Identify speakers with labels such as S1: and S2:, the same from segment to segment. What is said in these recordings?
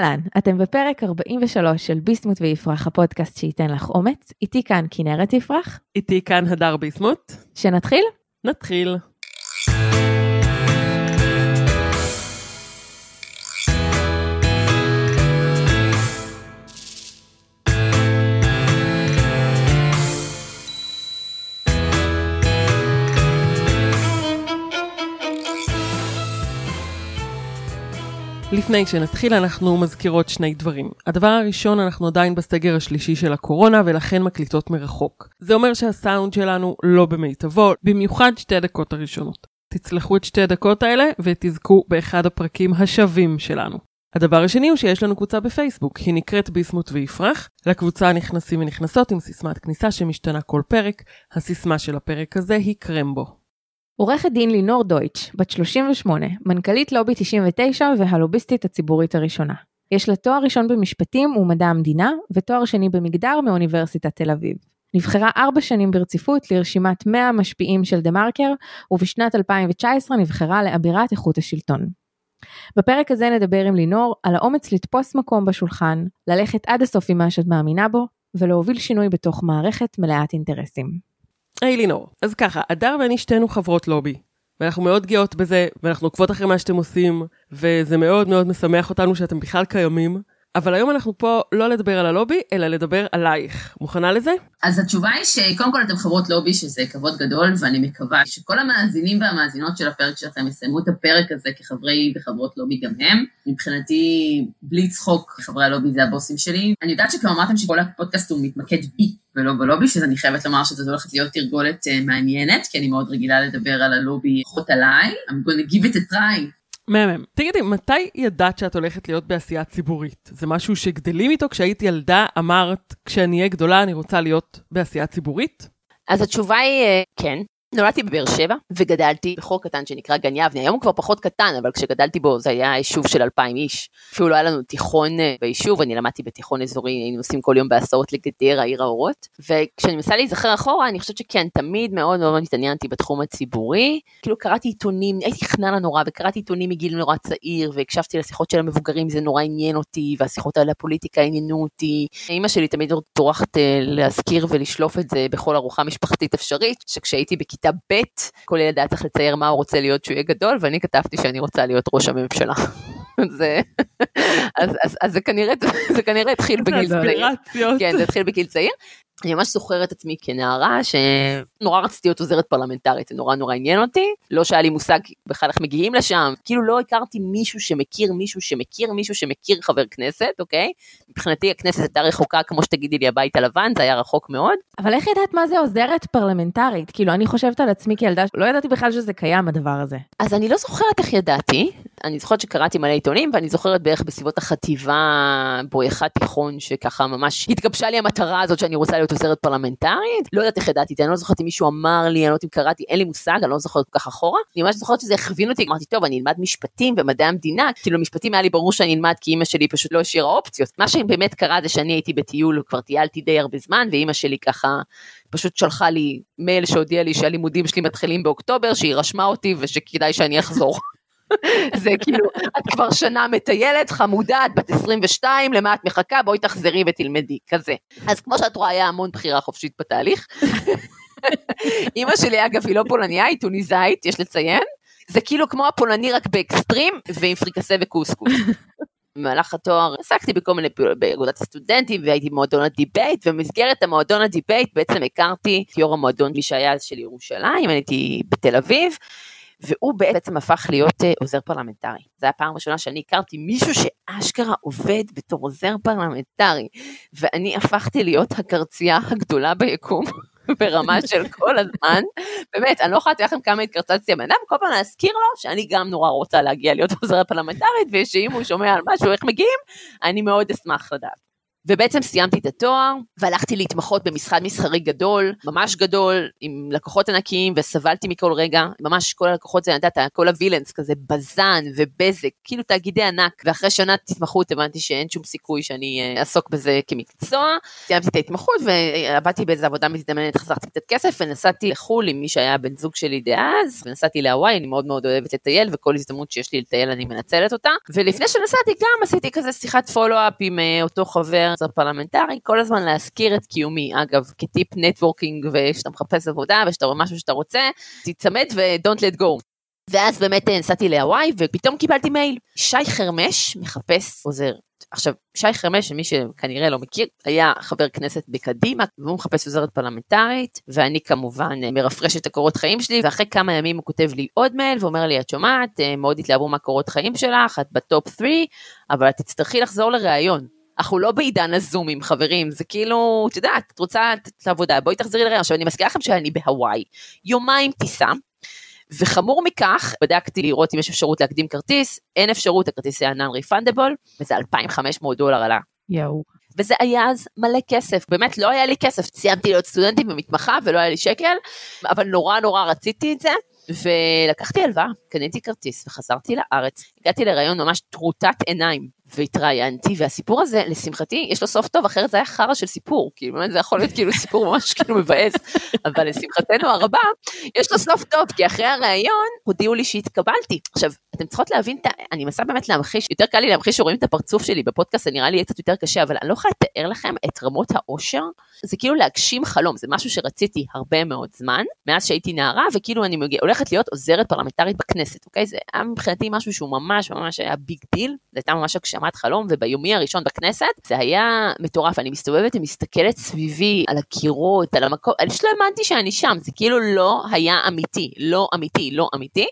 S1: אהלן, אתם בפרק 43 של ביסמוט ויפרח, הפודקאסט שייתן לך אומץ. איתי כאן כנרת יפרח.
S2: איתי כאן הדר ביסמוט.
S1: שנתחיל?
S2: נתחיל. לפני שנתחיל אנחנו מזכירות שני דברים. הדבר הראשון, אנחנו עדיין בסגר השלישי של הקורונה ולכן מקליטות מרחוק. זה אומר שהסאונד שלנו לא במיטבו, במיוחד שתי הדקות הראשונות. תצלחו את שתי הדקות האלה ותזכו באחד הפרקים השווים שלנו. הדבר השני הוא שיש לנו קבוצה בפייסבוק, היא נקראת ביסמוט ויפרח. לקבוצה נכנסים ונכנסות עם סיסמת כניסה שמשתנה כל פרק. הסיסמה של הפרק הזה היא קרמבו.
S1: עורכת דין לינור דויטש, בת 38, מנכ"לית לובי 99 והלוביסטית הציבורית הראשונה. יש לה תואר ראשון במשפטים ומדע המדינה, ותואר שני במגדר מאוניברסיטת תל אביב. נבחרה ארבע שנים ברציפות לרשימת 100 המשפיעים של דה מרקר, ובשנת 2019 נבחרה לאבירת איכות השלטון. בפרק הזה נדבר עם לינור על האומץ לתפוס מקום בשולחן, ללכת עד הסוף עם מה שאת מאמינה בו, ולהוביל שינוי בתוך מערכת מלאת אינטרסים.
S2: היי לינור, אז ככה, הדר ואני שתינו חברות לובי, ואנחנו מאוד גאות בזה, ואנחנו עוקבות אחרי מה שאתם עושים, וזה מאוד מאוד משמח אותנו שאתם בכלל קיימים. אבל היום אנחנו פה לא לדבר על הלובי, אלא לדבר עלייך. מוכנה לזה?
S3: אז התשובה היא שקודם כל אתם חברות לובי, שזה כבוד גדול, ואני מקווה שכל המאזינים והמאזינות של הפרק שלכם יסיימו את הפרק הזה כחברי וחברות לובי גם הם. מבחינתי, בלי צחוק, חברי הלובי זה הבוסים שלי. אני יודעת שכבר אמרתם שכל הפודקאסט הוא מתמקד בי ולא בלובי, שזה אני חייבת לומר שזו הולכת להיות תרגולת uh, מעניינת, כי אני מאוד רגילה לדבר על הלובי פחות עליי. I'm to give it a try.
S2: מהמם. תגידי, מתי ידעת שאת הולכת להיות בעשייה ציבורית? זה משהו שגדלים איתו? כשהייתי ילדה אמרת, כשאני אהיה גדולה אני רוצה להיות בעשייה ציבורית?
S4: אז התשובה היא אה, כן. נולדתי בבאר שבע וגדלתי בחור קטן שנקרא גן יבנה, היום הוא כבר פחות קטן, אבל כשגדלתי בו זה היה יישוב של אלפיים איש. אפילו לא היה לנו תיכון אה, ביישוב, אני למדתי בתיכון אזורי, היינו נוסעים כל יום בהסעות לגדרה, עיר האורות. וכשאני מנסה להיזכר אחורה, אני חושבת שכן, תמיד מאוד מאוד התעניינתי בתחום הציבורי. כאילו קראתי עיתונים, הייתי חננה נורא, וקראתי עיתונים מגיל נורא צעיר, והקשבתי לשיחות של המבוגרים, זה נורא עניין אותי, והשיחות על הפוליטיקה עניינו אותי. אימא שלי תמיד טורחת אה, להזכיר ולשלוף את זה בכל ארוחה משפחתית אפשרית, שכשהייתי בכיתה בכיתה ב', כל ילד היה צריך לצייר מה הוא רוצה להיות שהוא יהיה גדול, ואני כתבתי שאני רוצה להיות ראש הממשלה. זה, אז, אז, אז זה כנראה, זה כנראה התחיל בגיל צעיר. כן, זה התחיל בגיל צעיר. אני ממש זוכרת עצמי כנערה שנורא רציתי להיות עוזרת פרלמנטרית, זה נורא נורא עניין אותי, לא שהיה לי מושג בכלל איך מגיעים לשם, כאילו לא הכרתי מישהו שמכיר מישהו שמכיר מישהו שמכיר חבר כנסת, אוקיי? מבחינתי הכנסת הייתה רחוקה כמו שתגידי לי הבית הלבן, זה היה רחוק מאוד.
S1: אבל איך ידעת מה זה עוזרת פרלמנטרית? כאילו אני חושבת על עצמי כילדה, לא ידעתי בכלל שזה קיים הדבר הזה.
S4: אז אני לא זוכרת איך ידעתי, אני זוכרת שקראתי מלא עיתונים ואני זוכרת בערך בסביבות החטיבה בואכה תיכון שככה ממש התגבשה לי המטרה הזאת שאני רוצה להיות עוזרת פרלמנטרית, לא יודעת איך ידעתי את זה, אני לא זוכרת אם מישהו אמר לי, אני לא יודעת אם קראתי, אין לי מושג, אני לא זוכרת כל כך אחורה. אני ממש זוכרת שזה הכווין אותי, אמרתי, טוב, אני אלמד משפטים ומדעי המדינה, כאילו משפטים היה לי ברור שאני אלמד כי אימא שלי פשוט לא השאירה אופציות. מה שבאמת קרה זה שאני הייתי בטיול, כבר טיילתי די הרבה זמן, ואימא שלי ככה פשוט שלחה לי מייל שהודיע לי שהלימודים שלי מתחילים באוקטובר, שהיא רשמה אותי ושכדאי שאני אחזור. זה כאילו, את כבר שנה מטיילת, חמודה, את בת 22, למה את מחכה, בואי תחזרי ותלמדי, כזה. אז כמו שאת רואה, היה המון בחירה חופשית בתהליך. אימא שלי, אגב, היא לא פולניה, היא טוניסאית, יש לציין. זה כאילו כמו הפולני רק ב-extreme, ועם פריקסה וקוסקוס. במהלך התואר עסקתי בכל מיני פעולות באגודת הסטודנטים והייתי במועדון ה-debate ובמסגרת המועדון ה-debate בעצם הכרתי את יו"ר המועדון שהיה של ירושלים, הייתי בתל אביב והוא בעצם הפך להיות אה, עוזר פרלמנטרי. זו הייתה הפעם הראשונה שאני הכרתי מישהו שאשכרה עובד בתור עוזר פרלמנטרי, ואני הפכתי להיות הקרצייה הגדולה ביקום. ברמה של כל הזמן, באמת, אני לא יכולה לתת לכם כמה התקרצצתי לבן אדם, כל פעם להזכיר לו שאני גם נורא רוצה להגיע להיות עוזרת פרלמנטרית, ושאם הוא שומע על משהו, איך מגיעים, אני מאוד אשמח לדעת. ובעצם סיימתי את התואר והלכתי להתמחות במשרד מסחרי גדול, ממש גדול, עם לקוחות ענקיים וסבלתי מכל רגע, ממש כל הלקוחות זה, נתת, כל ה-villains כזה, בז"ן ובזק, כאילו תאגידי ענק, ואחרי שנת התמחות הבנתי שאין שום סיכוי שאני אה, אעסוק בזה כמקצוע. סיימתי את ההתמחות ועבדתי באיזה עבודה מזדמנת, חסכתי קצת כסף ונסעתי לחו"ל עם מי שהיה בן זוג שלי דאז, ונסעתי להוואי, אני מאוד מאוד אוהבת לטייל וכל הזדמנות שיש לי לטייל אני מנצלת אותה. ולפני שנסעתי גם עשיתי כזה שיחת follow-up עם אה, אותו חבר פרלמנטרי, כל הזמן להזכיר את קיומי. אגב, כטיפ networking ושאתה מחפש עבודה ושאתה רואה משהו שאתה רוצה, תצמד ו-don't let go. ואז באמת אה, נסעתי להוואי ופתאום קיבלתי מייל, שי חרמש מחפש עוזר. עכשיו, שי חרמש, שמי שכנראה לא מכיר, היה חבר כנסת בקדימה, והוא מחפש עוזרת פרלמנטרית, ואני כמובן אה, מרפרש את הקורות חיים שלי, ואחרי כמה ימים הוא כותב לי עוד מייל, ואומר לי, את שומעת, אה, מאוד התלהבו מהקורות חיים שלך, את בטופ 3, אבל את תצטרכי לחזור לראיון. אנחנו לא בעידן הזומים, חברים, זה כאילו, את יודעת, את רוצה את העבודה, בואי תחזרי לראיון. עכשיו, אני מזכירה לכם שאני בהוואי, יומיים טיסה, וחמור מכך, בדקתי לראות אם יש אפשרות להקדים כרטיס, אין אפשרות, הכרטיס היה non-refundable, וזה 2,500 דולר עלה.
S1: יואו.
S4: וזה היה אז מלא כסף, באמת לא היה לי כסף, סיימתי להיות סטודנטית במתמחה ולא היה לי שקל, אבל נורא נורא רציתי את זה, ולקחתי הלוואה, קניתי כרטיס וחזרתי לארץ, הגעתי לראיון ממש טרוטת עיניים, והתראיינתי, והסיפור הזה, לשמחתי, יש לו סוף טוב, אחרת זה היה חרא של סיפור, כאילו באמת זה יכול להיות כאילו סיפור ממש כאילו מבאס, אבל לשמחתנו הרבה, יש לו סוף טוב, כי אחרי הראיון הודיעו לי שהתקבלתי. עכשיו, אתם צריכות להבין, אני מנסה באמת להמחיש, יותר קל לי להמחיש שרואים את הפרצוף שלי בפודקאסט, זה נראה לי קצת יותר קשה, אבל אני לא יכולה לתאר לכם את רמות האושר, זה כאילו להגשים חלום, זה משהו שרציתי הרבה מאוד זמן, מאז שהייתי נערה, וכאילו אני מגיע, הולכת להיות עוזרת פרלמנטרית בכנסת, אוקיי? זה היה מבחינתי משהו שהוא ממש ממש היה big deal, זה הייתה ממש הגשמת חלום, וביומי הראשון בכנסת, זה היה מטורף, אני מסתובבת ומסתכלת סביבי על הקירות, על המקום, אני פשוט לא האמנתי שאני שם, זה כאילו לא היה אמיתי, לא אמיתי, לא אמיתי,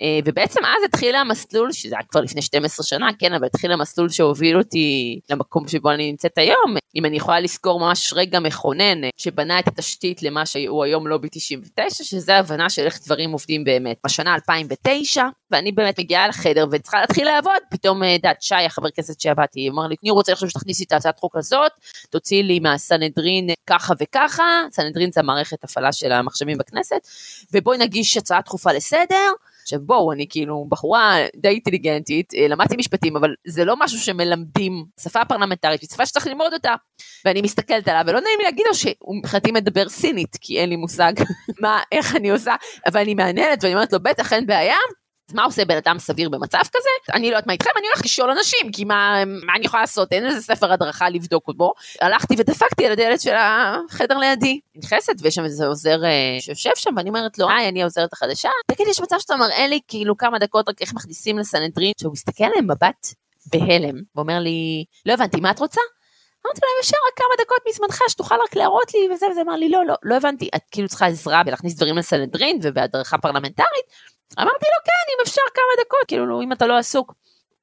S4: אה, ובעצם אז התחיל המסלול, שזה היה כבר לפני 12 שנה, כן, אבל התחיל המסלול שהוביל אותי למקום שבו אני נמצאת היום, אם אני יכולה לזכור ממש רגע מכונן, שבנה את התשתית למה שהוא היום לובי 99, שזה הבנה של איך דברים עובדים באמת. בשנה 2009, ואני באמת מגיעה לחדר וצריכה להתחיל לעבוד, פתאום אה, דעת שי, החבר כנסת שעבדתי, אמר לי, אני רוצה עכשיו שתכניסי את הצעת החוק הזאת, תוציאי לי מהסנהדרין ככה וככה, סנהדרין זה המערכת הפעלה של המחשבים בכנסת, ובואי נגיש הצעה דחופה לסדר, עכשיו בואו, אני כאילו בחורה די אינטליגנטית, אה, למדתי משפטים, אבל זה לא משהו שמלמדים, שפה פרלמנטרית, היא שפה שצריך ללמוד אותה. ואני מסתכלת עליו, ולא נעים לי להגיד לו שהוא מבחינתי מדבר סינית, כי אין לי מושג מה, איך אני עושה, אבל אני מעניינת, ואני אומרת לו, בטח אין בעיה, אז מה עושה בן אדם סביר במצב כזה? אני לא יודעת מה איתכם, אני הולכת לשאול אנשים, כי מה, מה אני יכולה לעשות? אין איזה ספר הדרכה לבדוק בו. הלכתי ודפקתי על הדלת של החדר לידי. נכנסת ויש שם איזה עוזר אה, שיושב שם, ואני אומרת לו, היי, אני העוזרת החדשה. תגיד, יש מצב שאתה מראה לי כאילו כמה דקות רק איך מכניסים לסנהדרין, שהוא מסתכל עליהם מבט בהלם, ואומר לי, לא הבנתי, מה את רוצה? אמרתי להם, אפשר רק כמה דקות מזמנך שתוכל רק להראות לי וזה וזה, אמר לי, לא, לא, לא הבנתי, את כאילו צריכה עזרה בלהכניס דברים לסנהדרין ובהדרכה פרלמנטרית? אמרתי לו, כן, אם אפשר כמה דקות, כאילו, אם אתה לא עסוק.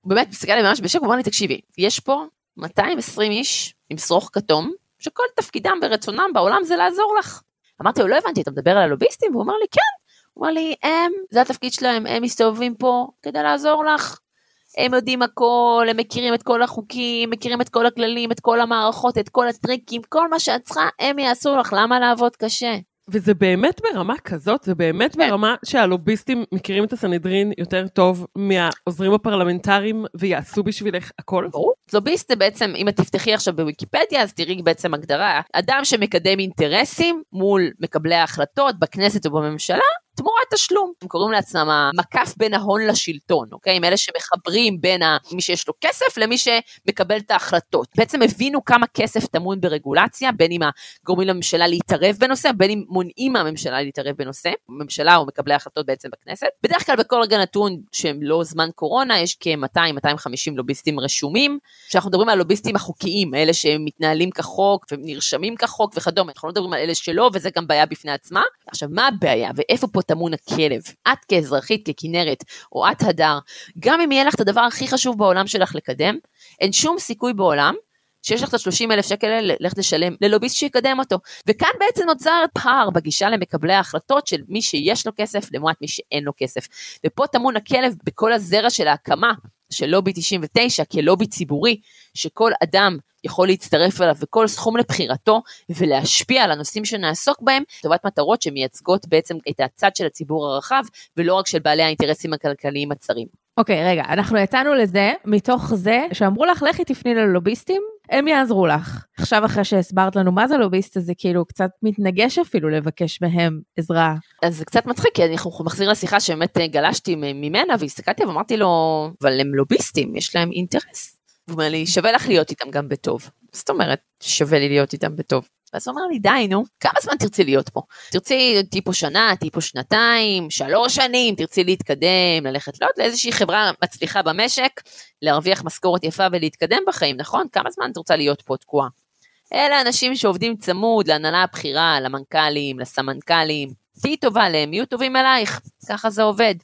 S4: באמת, מסתכל עליי ממש בשוק, הוא אמר לי, תקשיבי, יש פה 220 איש עם שרוך כתום, שכל תפקידם ורצונם בעולם זה לעזור לך. אמרתי לו, לא הבנתי, אתה מדבר על הלוביסטים? והוא אמר לי, כן. הוא אמר לי, הם, זה התפקיד שלהם, הם מסתובבים פה כדי לעזור לך. הם יודעים הכל, הם מכירים את כל החוקים, מכירים את כל הכללים, את כל המערכות, את כל הטריקים, כל מה שאת צריכה, הם יעשו לך, למה לעבוד קשה?
S2: וזה באמת ברמה כזאת, זה באמת כן. ברמה שהלוביסטים מכירים את הסנהדרין יותר טוב מהעוזרים הפרלמנטריים ויעשו בשבילך הכל?
S4: ברור. לוביסט זה בעצם, אם את תפתחי עכשיו בוויקיפדיה, אז תראי בעצם הגדרה, אדם שמקדם אינטרסים מול מקבלי ההחלטות בכנסת ובממשלה, תמורת תשלום. הם קוראים לעצמם המקף בין ההון לשלטון, אוקיי? הם אלה שמחברים בין מי שיש לו כסף למי שמקבל את ההחלטות. בעצם הבינו כמה כסף טמון ברגולציה, בין אם הגורמים לממשלה להתערב בנושא, בין אם מונעים מהממשלה להתערב בנושא, ממשלה או מקבלי החלטות בעצם בכנסת. בדרך כלל בכל רגע נתון שהם לא זמן קורונה, יש כ-200-250 לוביסטים רשומים. כשאנחנו מדברים על הלוביסטים החוקיים, אלה שמתנהלים כחוק ונרשמים כחוק וכדומה, אנחנו לא מדברים על אלה שלא, וזה גם בעיה בפני עצמה. עכשיו, מה הבעיה ואיפה פה טמון הכלב. את כאזרחית, ככנרת, או את הדר, גם אם יהיה לך את הדבר הכי חשוב בעולם שלך לקדם, אין שום סיכוי בעולם שיש לך את ה-30 אלף שקל האלה ללכת לשלם ללוביסט שיקדם אותו. וכאן בעצם נוצר פער בגישה למקבלי ההחלטות של מי שיש לו כסף לעומת מי שאין לו כסף. ופה טמון הכלב בכל הזרע של ההקמה של לובי 99 כלובי ציבורי, שכל אדם יכול להצטרף אליו וכל סכום לבחירתו ולהשפיע על הנושאים שנעסוק בהם, לטובת מטרות שמייצגות בעצם את הצד של הציבור הרחב, ולא רק של בעלי האינטרסים הכלכליים הצרים.
S1: אוקיי, okay, רגע, אנחנו יצאנו לזה מתוך זה שאמרו לך, לכי תפני ללוביסטים, הם יעזרו לך. עכשיו אחרי שהסברת לנו מה זה לוביסט, זה כאילו קצת מתנגש אפילו לבקש מהם עזרה.
S4: אז זה קצת מצחיק, כי אני מחזיר לשיחה שבאמת אה, גלשתי ממנה והסתכלתי ואמרתי לו, אבל הם לוביסטים, יש להם אינטרס. הוא אומר לי, שווה לך להיות איתם גם בטוב. זאת אומרת, שווה לי להיות איתם בטוב. ואז הוא אומר לי, די, נו, כמה זמן תרצי להיות פה? תרצי, תהיי פה שנה, תהיי פה שנתיים, שלוש שנים, תרצי להתקדם, ללכת לעוד לאיזושהי חברה מצליחה במשק, להרוויח משכורת יפה ולהתקדם בחיים, נכון? כמה זמן את רוצה להיות פה תקועה? אלה אנשים שעובדים צמוד להנהלה הבכירה, למנכ"לים, לסמנכ"לים. תהיי טובה להם, יהיו טובים אלייך, ככה זה עובד.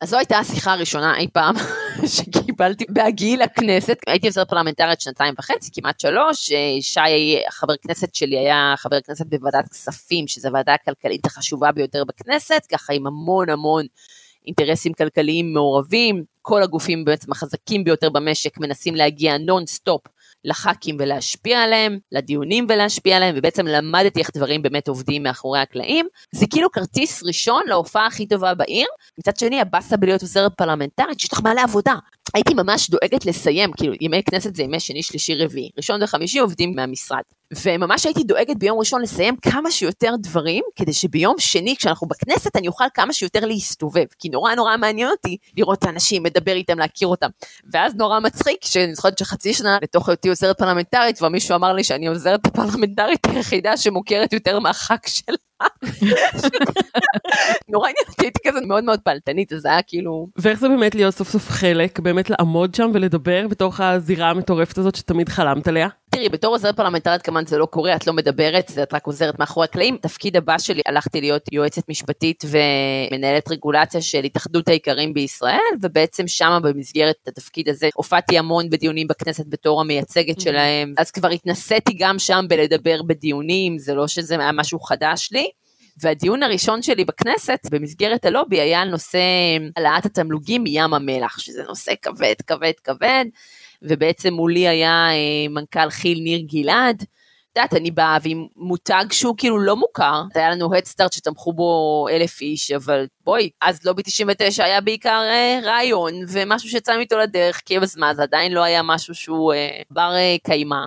S4: אז זו הייתה השיחה הראשונה אי פעם שקיבלתי בהגיעי לכנסת. הייתי עוזרת פרלמנטרית שנתיים וחצי, כמעט שלוש. שי, חבר כנסת שלי, היה חבר כנסת בוועדת כספים, שזו הוועדה הכלכלית החשובה ביותר בכנסת, ככה עם המון המון אינטרסים כלכליים מעורבים. כל הגופים בעצם החזקים ביותר במשק מנסים להגיע נונסטופ לח"כים ולהשפיע עליהם, לדיונים ולהשפיע עליהם, ובעצם למדתי איך דברים באמת עובדים מאחורי הקלעים. זה כאילו כרטיס ראשון להופעה הכי טובה בעיר. מצד שני, הבאסה בלהיות עוזרת פרלמנטרית, שיש לך מלא עבודה. הייתי ממש דואגת לסיים, כאילו ימי כנסת זה ימי שני, שלישי, רביעי. ראשון וחמישי עובדים מהמשרד. וממש הייתי דואגת ביום ראשון לסיים כמה שיותר דברים, כדי שביום שני, כשאנחנו בכנסת, אני אוכל כמה שיותר להסתובב. כי נורא נורא מעניין אותי לראות את האנשים, לדבר איתם, להכיר אותם. ואז נורא מצחיק, שאני זוכרת שחצי שנה לתוך היותי עוזרת פרלמנטרית, ומישהו אמר לי שאני עוזרת הפרלמנטרית היחידה שמוכרת יותר מהח"כ שלה. נורא עניין אותי, הייתי כזה מאוד מאוד פעלתנית, אז זה היה כאילו...
S2: ואיך זה באמת להיות סוף סוף חלק, באמת לעמוד שם ולדבר בתוך הזירה המטורפת הזאת שתמיד חלמת עליה?
S4: תראי, בתור עוזרת פרלמנטרית כמובן זה לא קורה, את לא מדברת, את רק עוזרת מאחורי הקלעים. תפקיד הבא שלי, הלכתי להיות יועצת משפטית ומנהלת רגולציה של התאחדות האיכרים בישראל, ובעצם שמה במסגרת התפקיד הזה הופעתי המון בדיונים בכנסת בתור המייצגת שלהם, אז כבר התנסיתי גם שם בלדבר בדיונים, זה לא שזה היה משהו חדש לי. והדיון הראשון שלי בכנסת במסגרת הלובי היה על נושא העלאת התמלוגים מים המלח, שזה נושא כבד, כבד, כבד, ובעצם מולי היה אה, מנכ"ל כי"ל ניר גלעד. את יודעת, אני באה ועם מותג שהוא כאילו לא מוכר, היה לנו הדסטארט שתמכו בו אלף איש, אבל בואי, אז לובי 99 היה בעיקר אה, רעיון, ומשהו שיצא מאיתו לדרך, כי בזמן זה עדיין לא היה משהו שהוא אה, בר אה, קיימא.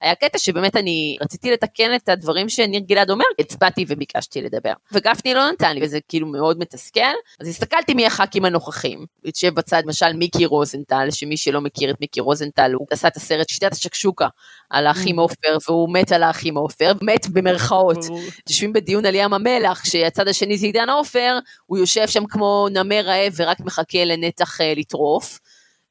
S4: היה קטע שבאמת אני רציתי לתקן את הדברים שניר גלעד אומר, הצבעתי וביקשתי לדבר. וגפני לא נתן לי, וזה כאילו מאוד מתסכל. אז הסתכלתי מי הח"כים הנוכחים. יושב בצד למשל מיקי רוזנטל, שמי שלא מכיר את מיקי רוזנטל, הוא עשה את הסרט שיטת השקשוקה על האחים mm. עופר, והוא מת על האחים עופר, מת במרכאות. יושבים בדיון על ים המלח, שהצד השני זה עידן עופר, הוא יושב שם כמו נמר רעב ורק מחכה לנתח אה, לטרוף.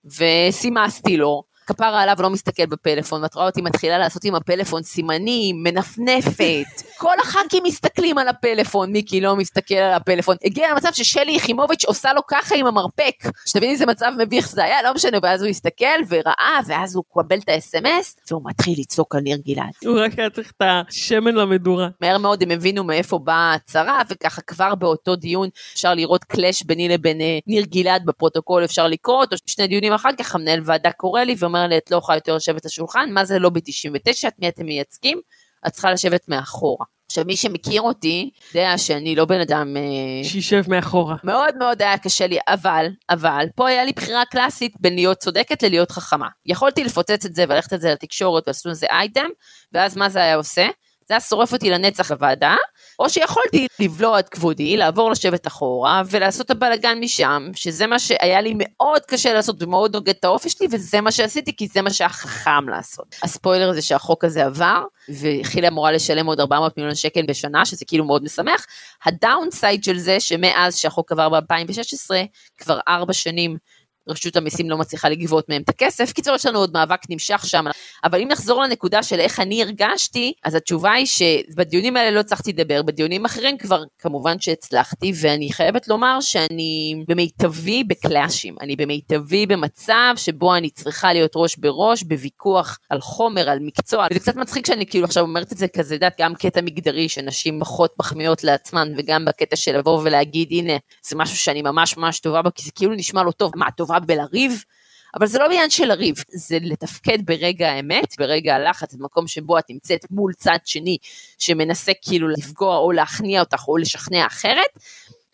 S4: וסימסתי לו, כפרה עליו לא מסתכל בפלאפון, ואת רואה אותי מתחילה לעשות עם הפלאפון סימנים, מנפנפת. כל הח"כים מסתכלים על הפלאפון, מיקי לא מסתכל על הפלאפון. הגיע למצב ששלי יחימוביץ' עושה לו ככה עם המרפק. שתביני איזה מצב מביך זה היה, לא משנה, ואז הוא הסתכל וראה, ואז הוא קבל את האס.אם.אס, והוא מתחיל לצעוק על ניר גלעד.
S2: הוא רק היה צריך את השמן למדורה.
S4: מהר מאוד הם הבינו מאיפה באה הצרה, וככה כבר באותו דיון אפשר לראות קלאש ביני לבין אה, ניר גלעד בפרוטוקול, אפשר לקרוא אותו, שני דיונים אחר כך המנהל ועדה קורא לי ואומר אומר לי, את לא יכולה יותר לשבת לשולחן, מה זה לובי 99, את מי אתם מייצגים? את צריכה לשבת מאחורה. עכשיו, מי שמכיר אותי, יודע שאני לא בן אדם...
S2: אה, שישב מאחורה.
S4: מאוד מאוד היה קשה לי, אבל, אבל, פה היה לי בחירה קלאסית בין להיות צודקת ללהיות חכמה. יכולתי לפוצץ את זה וללכת את זה לתקשורת ולעשות לזה אייטם, ואז מה זה היה עושה? זה היה שורף אותי לנצח בוועדה, או שיכולתי לבלוע את כבודי, לעבור לשבת אחורה ולעשות את הבלאגן משם, שזה מה שהיה לי מאוד קשה לעשות ומאוד נוגד את האופי שלי, וזה מה שעשיתי כי זה מה שהיה חכם לעשות. הספוילר זה שהחוק הזה עבר, וכי"ל אמורה לשלם עוד 400 מיליון שקל בשנה, שזה כאילו מאוד משמח. הדאונסייד של זה שמאז שהחוק עבר ב-2016, כבר ארבע שנים רשות המיסים לא מצליחה לגבות מהם את הכסף. קיצור, יש לנו עוד מאבק נמשך שם. אבל אם נחזור לנקודה של איך אני הרגשתי, אז התשובה היא שבדיונים האלה לא הצלחתי לדבר, בדיונים אחרים כבר כמובן שהצלחתי, ואני חייבת לומר שאני במיטבי בקלאשים, אני במיטבי במצב שבו אני צריכה להיות ראש בראש, בוויכוח על חומר, על מקצוע. וזה קצת מצחיק שאני כאילו עכשיו אומרת את זה כזה, יודעת, גם קטע מגדרי, שנשים פחות מחמיאות לעצמן, וגם בקטע של לבוא ולהגיד, הנה, זה משהו שאני ממש ממש טובה בו, כי זה כאילו נשמע לא טוב, מה, טובה בלריב? אבל זה לא בעניין של לריב, זה לתפקד ברגע האמת, ברגע הלחץ, במקום שבו את נמצאת מול צד שני שמנסה כאילו לפגוע או להכניע אותך או לשכנע אחרת,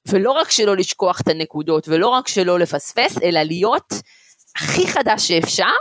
S4: ולא רק שלא לשכוח את הנקודות ולא רק שלא לפספס, אלא להיות הכי חדש שאפשר,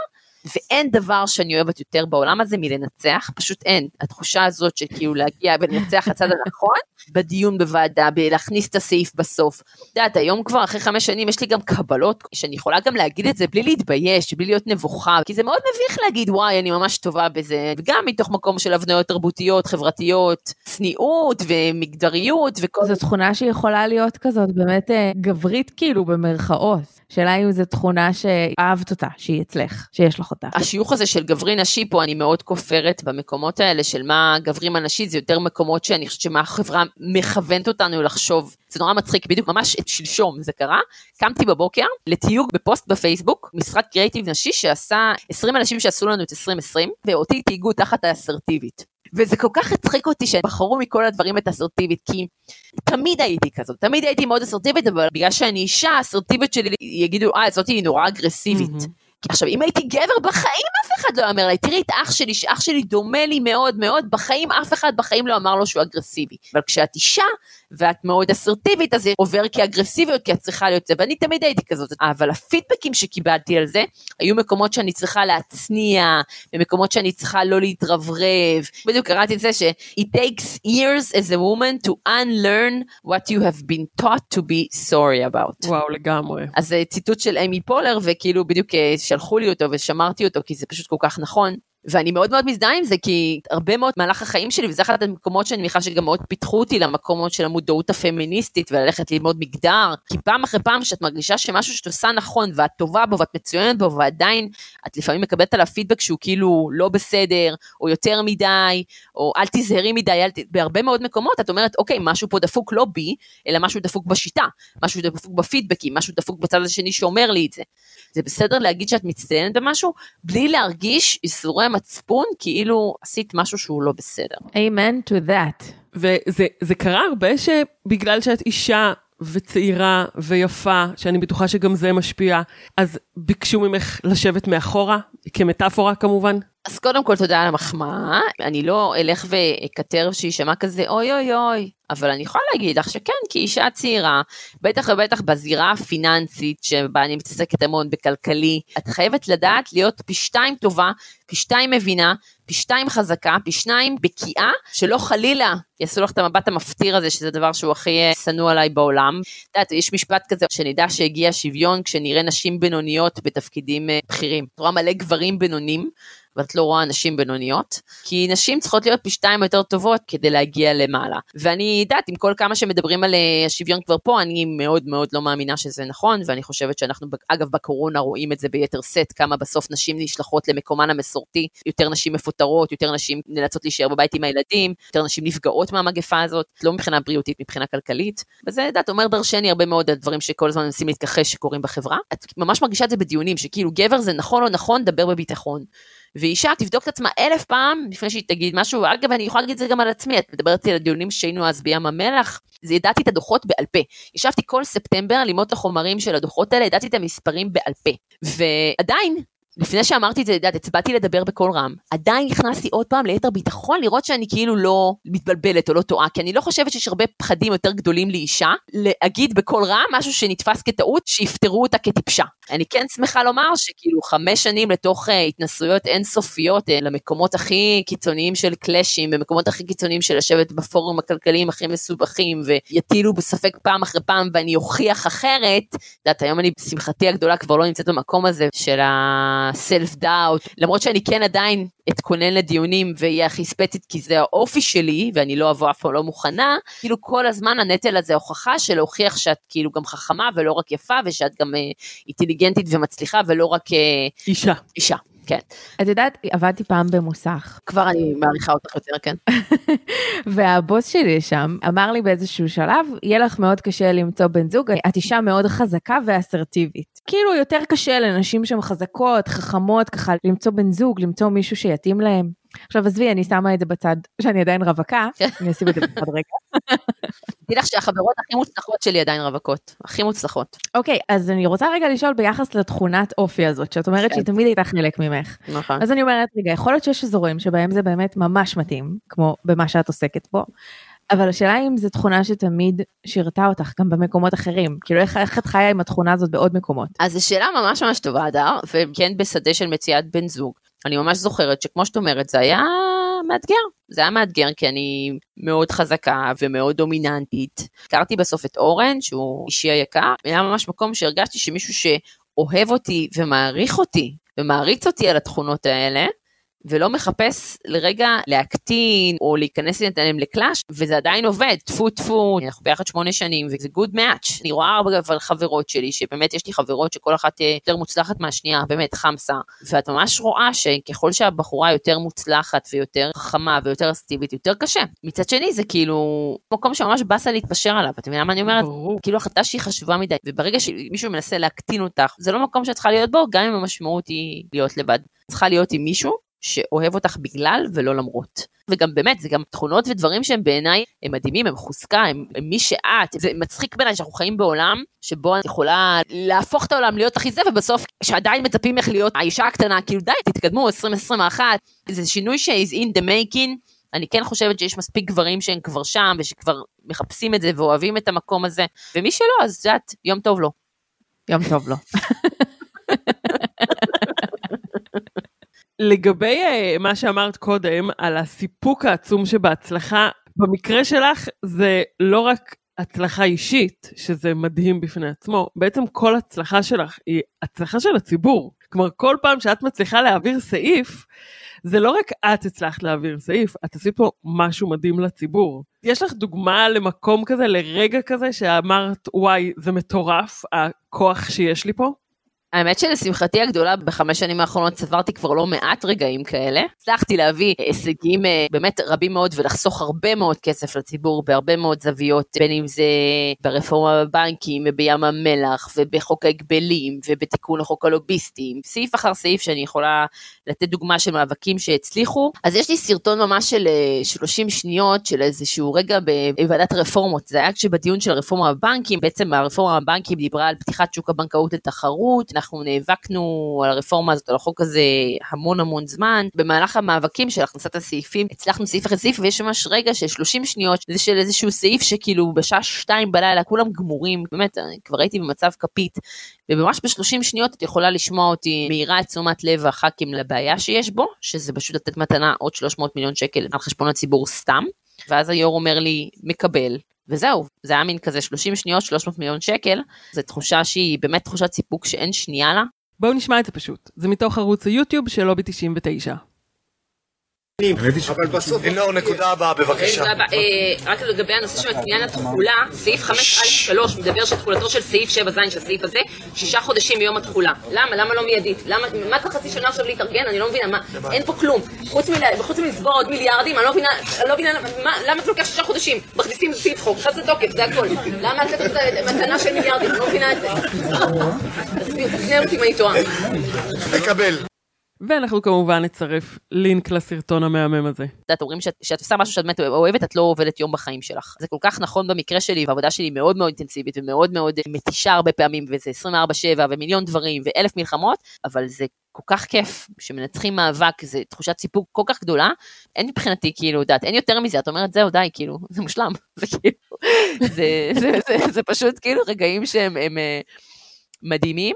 S4: ואין דבר שאני אוהבת יותר בעולם הזה מלנצח, פשוט אין. התחושה הזאת של כאילו להגיע ולנצח לצד הנכון, בדיון בוועדה, בלהכניס את הסעיף בסוף. את יודעת, היום כבר אחרי חמש שנים יש לי גם קבלות, שאני יכולה גם להגיד את זה בלי להתבייש, בלי להיות נבוכה, כי זה מאוד מביך להגיד וואי, אני ממש טובה בזה, וגם מתוך מקום של הבניות תרבותיות, חברתיות, צניעות ומגדריות וכל...
S1: זו תכונה שיכולה להיות כזאת באמת אה, גברית כאילו במרכאות. שאלה אם זו תכונה שאהבת אותה, שהיא אצלך, שיש לך אותה.
S4: השיוך הזה של גברי נשי פה, אני מאוד כופרת במקומות האלה של מה גברי מה נשי, זה יותר מקומות שאני חושבת שמה החברה מכוונת אותנו לחשוב. זה נורא מצחיק, בדיוק ממש שלשום זה קרה, קמתי בבוקר לתיוג בפוסט בפייסבוק, משרד קריאיטיב נשי שעשה 20 אנשים שעשו לנו את 2020, ואותי תהיגו תחת האסרטיבית. וזה כל כך הצחיק אותי שהם בחרו מכל הדברים את אסרטיבית, כי תמיד הייתי כזאת, תמיד הייתי מאוד אסרטיבית, אבל בגלל שאני אישה, האסרטיבית שלי יגידו, אה, זאתי היא נורא אגרסיבית. Mm-hmm. עכשיו, אם הייתי גבר, בחיים אף אחד לא אומר לי, תראי את אח שלי, שאח שלי דומה לי מאוד מאוד, בחיים אף אחד בחיים לא אמר לו שהוא אגרסיבי. אבל כשאת אישה, ואת מאוד אסרטיבית, אז זה עובר כאגרסיביות, כי את צריכה להיות זה, ואני תמיד הייתי כזאת. אבל הפידבקים שקיבלתי על זה, היו מקומות שאני צריכה להצניע, במקומות שאני צריכה לא להתרברב. בדיוק קראתי את זה ש- it takes years as a woman to unlearn what you have been taught to be sorry about.
S2: וואו, לגמרי.
S4: אז זה ציטוט של אמי פולר, וכאילו בדיוק אה, שלחו לי אותו ושמרתי אותו, כי זה פשוט כל כך נכון. ואני מאוד מאוד מזדהה עם זה, כי הרבה מאוד מהלך החיים שלי, וזה אחד המקומות שאני מניחה שגם מאוד פיתחו אותי למקומות של המודעות הפמיניסטית, וללכת ללמוד מגדר, כי פעם אחרי פעם שאת מרגישה שמשהו שאת עושה נכון, ואת טובה בו, ואת מצוינת בו, ועדיין את לפעמים מקבלת עליו פידבק שהוא כאילו לא בסדר, או יותר מדי, או אל תזהרי מדי, אל ת... בהרבה מאוד מקומות את אומרת, אוקיי, משהו פה דפוק לא בי, אלא משהו דפוק בשיטה, משהו דפוק בפידבקים, משהו דפוק בצד השני שאומר לי את זה. זה בסדר להגיד שאת מצטיינת במשהו, בלי להרגיש ייסורי מצפון כאילו עשית משהו שהוא לא בסדר.
S1: Amen to that.
S2: וזה קרה הרבה שבגלל שאת אישה וצעירה ויפה, שאני בטוחה שגם זה משפיע, אז ביקשו ממך לשבת מאחורה, כמטאפורה כמובן?
S4: אז קודם כל תודה על המחמאה, אני לא אלך ואקטר שיישמע כזה אוי אוי אוי, אבל אני יכולה להגיד לך שכן, כאישה צעירה, בטח ובטח בזירה הפיננסית שבה אני מתעסקת המון בכלכלי, את חייבת לדעת להיות פי שתיים טובה, פי שתיים מבינה, פי שתיים חזקה, פי שניים בקיאה, שלא חלילה יעשו לך את המבט המפטיר הזה, שזה דבר שהוא הכי אה, שנוא עליי בעולם. את יודעת, יש משפט כזה, שנדע שהגיע שוויון כשנראה נשים בינוניות בתפקידים אה, בכירים. את רואה מלא גברים בינונים. ואת לא רואה נשים בינוניות, כי נשים צריכות להיות פי שתיים יותר טובות כדי להגיע למעלה. ואני יודעת, עם כל כמה שמדברים על אה, השוויון כבר פה, אני מאוד מאוד לא מאמינה שזה נכון, ואני חושבת שאנחנו, אגב, בקורונה רואים את זה ביתר שאת, כמה בסוף נשים נשלחות למקומן המסורתי, יותר נשים מפוטרות, יותר נשים נאלצות להישאר בבית עם הילדים, יותר נשים נפגעות מהמגפה הזאת, לא מבחינה בריאותית, מבחינה כלכלית, וזה, יודעת, אומר דרשני הרבה מאוד על דברים שכל הזמן מנסים להתכחש שקורים בחברה. את ממש מרגישה את זה בדיונים, שכאילו גבר זה נכון או נכון, דבר בביטחון. ואישה תבדוק את עצמה אלף פעם לפני שהיא תגיד משהו, אגב אני יכולה להגיד את זה גם על עצמי, את מדברת על הדיונים שהיינו אז בים המלח, זה ידעתי את הדוחות בעל פה. ישבתי כל ספטמבר ללמוד את החומרים של הדוחות האלה, ידעתי את המספרים בעל פה. ועדיין, לפני שאמרתי את זה, יודעת, הצבעתי לדבר בקול רם, עדיין נכנסתי עוד פעם ליתר ביטחון לראות שאני כאילו לא מתבלבלת או לא טועה, כי אני לא חושבת שיש הרבה פחדים יותר גדולים לאישה להגיד בקול רם משהו שנתפס כטעות, שיפטרו אותה כטיפשה. אני כן שמחה לומר שכאילו חמש שנים לתוך uh, התנסויות אינסופיות uh, למקומות הכי קיצוניים של קלאשים, במקומות הכי קיצוניים של לשבת בפורום הכלכליים הכי מסובכים, ויטילו בספק פעם אחרי פעם ואני אוכיח אחרת, את יודעת, היום אני, בשמחתי הגדולה, כבר לא נמצאת במקום הזה של. הסלף דאוט, למרות שאני כן עדיין אתכונן לדיונים ואהיה הכי ספצית כי זה האופי שלי ואני לא אבוא אף פעם לא מוכנה, כאילו כל הזמן הנטל הזה הוכחה של להוכיח שאת כאילו גם חכמה ולא רק יפה ושאת גם אה, אינטליגנטית ומצליחה ולא רק אה,
S2: אישה.
S4: אישה. כן.
S1: את יודעת, עבדתי פעם במוסך.
S4: כבר אני מעריכה אותך יותר, כן.
S1: והבוס שלי שם אמר לי באיזשהו שלב, יהיה לך מאוד קשה למצוא בן זוג, את אישה מאוד חזקה ואסרטיבית. כאילו יותר קשה לנשים שהן חזקות, חכמות, ככה למצוא בן זוג, למצוא מישהו שיתאים להם. עכשיו עזבי, אני שמה את זה בצד שאני עדיין רווקה. אני אשים את זה בצד רגע.
S4: תדעי לך שהחברות הכי מוצלחות שלי עדיין רווקות, הכי מוצלחות.
S1: אוקיי, אז אני רוצה רגע לשאול ביחס לתכונת אופי הזאת, שאת אומרת
S4: כן.
S1: שהיא תמיד הייתה חלק ממך.
S4: נכון.
S1: אז אני אומרת, רגע, יכול להיות שיש אזורים שבהם זה באמת ממש מתאים, כמו במה שאת עוסקת בו, אבל השאלה אם זו תכונה שתמיד שירתה אותך גם במקומות אחרים, כאילו איך, איך את חיה עם התכונה הזאת בעוד מקומות?
S4: אז זו שאלה ממש ממש טובה, הדר, וכן בשדה של מציאת בן זוג. אני ממש זוכרת שכמו שאת אומרת, זה היה מאתגר. זה היה מאתגר כי אני מאוד חזקה ומאוד דומיננטית. הכרתי בסוף את אורן, שהוא אישי היקר, היה ממש מקום שהרגשתי שמישהו שאוהב אותי ומעריך אותי ומעריץ אותי על התכונות האלה, ולא מחפש לרגע להקטין או להיכנס איתנו לקלאש, וזה עדיין עובד, טפו טפו, אנחנו ביחד שמונה שנים וזה גוד מאץ'. אני רואה אבל חברות שלי, שבאמת יש לי חברות שכל אחת אה, יותר מוצלחת מהשנייה, באמת חמסה, ואת ממש רואה שככל שהבחורה יותר מוצלחת ויותר חכמה ויותר אסטיבית, יותר קשה. מצד שני זה כאילו מקום שממש באסה להתפשר עליו, אתה מבינה מה אני אומרת?
S2: ברור.
S4: כאילו החלטה שהיא חשובה מדי, וברגע שמישהו מנסה להקטין אותך, זה לא מקום שאת צריכה להיות בו, גם אם המשמעות היא להיות לבד. צריכה להיות עם מישהו שאוהב אותך בגלל ולא למרות. וגם באמת, זה גם תכונות ודברים שהם בעיניי, הם מדהימים, הם חוזקה, הם, הם מי שאת. זה מצחיק בעיניי שאנחנו חיים בעולם שבו את יכולה להפוך את העולם להיות הכי זה, ובסוף, שעדיין מצפים ממך להיות האישה הקטנה, כאילו די, תתקדמו, 2021. זה שינוי ש-is in the making. אני כן חושבת שיש מספיק גברים שהם כבר שם, ושכבר מחפשים את זה ואוהבים את המקום הזה, ומי שלא, אז את יודעת, יום טוב לו.
S1: יום טוב לו.
S2: לגבי uh, מה שאמרת קודם על הסיפוק העצום שבהצלחה, במקרה שלך זה לא רק הצלחה אישית, שזה מדהים בפני עצמו, בעצם כל הצלחה שלך היא הצלחה של הציבור. כלומר, כל פעם שאת מצליחה להעביר סעיף, זה לא רק את הצלחת להעביר סעיף, את עשית פה משהו מדהים לציבור. יש לך דוגמה למקום כזה, לרגע כזה, שאמרת, וואי, זה מטורף, הכוח שיש לי פה?
S4: האמת שלשמחתי הגדולה בחמש שנים האחרונות צברתי כבר לא מעט רגעים כאלה. הצלחתי להביא הישגים אה, באמת רבים מאוד ולחסוך הרבה מאוד כסף לציבור בהרבה מאוד זוויות, בין אם זה ברפורמה בבנקים ובים המלח ובחוק ההגבלים ובתיקון לחוק הלוביסטים, סעיף אחר סעיף שאני יכולה לתת דוגמה של מאבקים שהצליחו. אז יש לי סרטון ממש של אה, 30 שניות של איזשהו רגע בוועדת הרפורמות, זה היה כשבדיון של הרפורמה בבנקים, בעצם הרפורמה בבנקים דיברה על פתיחת שוק הבנקאות לתחרות, אנחנו נאבקנו על הרפורמה הזאת, על החוק הזה המון המון זמן. במהלך המאבקים של הכנסת הסעיפים, הצלחנו סעיף אחרי סעיף, ויש ממש רגע של 30 שניות, זה של איזשהו סעיף שכאילו בשעה 2 בלילה כולם גמורים, באמת, כבר הייתי במצב כפית, וממש ב-30 שניות את יכולה לשמוע אותי מאירה את תשומת לב הח"כים לבעיה שיש בו, שזה פשוט לתת מתנה עוד 300 מיליון שקל על חשבון הציבור סתם. ואז היו"ר אומר לי, מקבל, וזהו, זה היה מין כזה 30 שניות, 300 מיליון שקל, זו תחושה שהיא באמת תחושת סיפוק שאין שנייה לה.
S2: בואו נשמע את זה פשוט. זה מתוך ערוץ היוטיוב של לובי 99.
S5: אבל בסוף... לינור, נקודה הבאה בבקשה.
S4: רק לגבי הנושא של עניין התחולה, סעיף 5א3 מדבר שתחולתו של סעיף 7ז של הסעיף הזה, שישה חודשים מיום התחולה. למה? למה לא מיידית? למה? מה צריך חצי שנה עכשיו להתארגן? אני לא מבינה, מה? אין פה כלום. חוץ מלצבור עוד מיליארדים, אני לא מבינה, אני לא למה זה לוקח שישה חודשים? מכניסים סעיף חוק, נכנס לתוקף, זה הכל. למה לתת את המתנה של מיליארדים? אני לא מבינה את זה. תסביר, תפנה אותי אם אני טועה.
S5: מקבל.
S2: ואנחנו כמובן נצרף לינק לסרטון המהמם הזה.
S4: את יודעת, אומרים שאת, עושה משהו שאת באמת אוהבת, את לא עובדת יום בחיים שלך. זה כל כך נכון במקרה שלי, והעבודה שלי מאוד מאוד אינטנסיבית ומאוד מאוד מתישה הרבה פעמים, וזה 24-7 ומיליון דברים ואלף מלחמות, אבל זה כל כך כיף שמנצחים מאבק, זה תחושת סיפוק כל כך גדולה. אין מבחינתי, כאילו, יודעת, אין יותר מזה, את אומרת, זהו, די, כאילו, זה מושלם. זה כאילו, זה, זה, זה, זה, זה פשוט כאילו רגעים שהם הם, אה, מדהימים.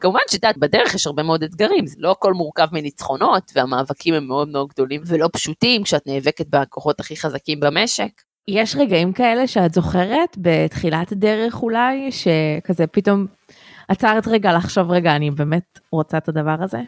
S4: כמובן שאת יודעת, בדרך יש הרבה מאוד אתגרים, זה לא הכל מורכב מניצחונות, והמאבקים הם מאוד מאוד גדולים ולא פשוטים כשאת נאבקת בכוחות הכי חזקים במשק.
S1: יש רגעים כאלה שאת זוכרת בתחילת הדרך אולי, שכזה פתאום עצרת רגע לחשוב רגע, אני באמת רוצה את הדבר הזה?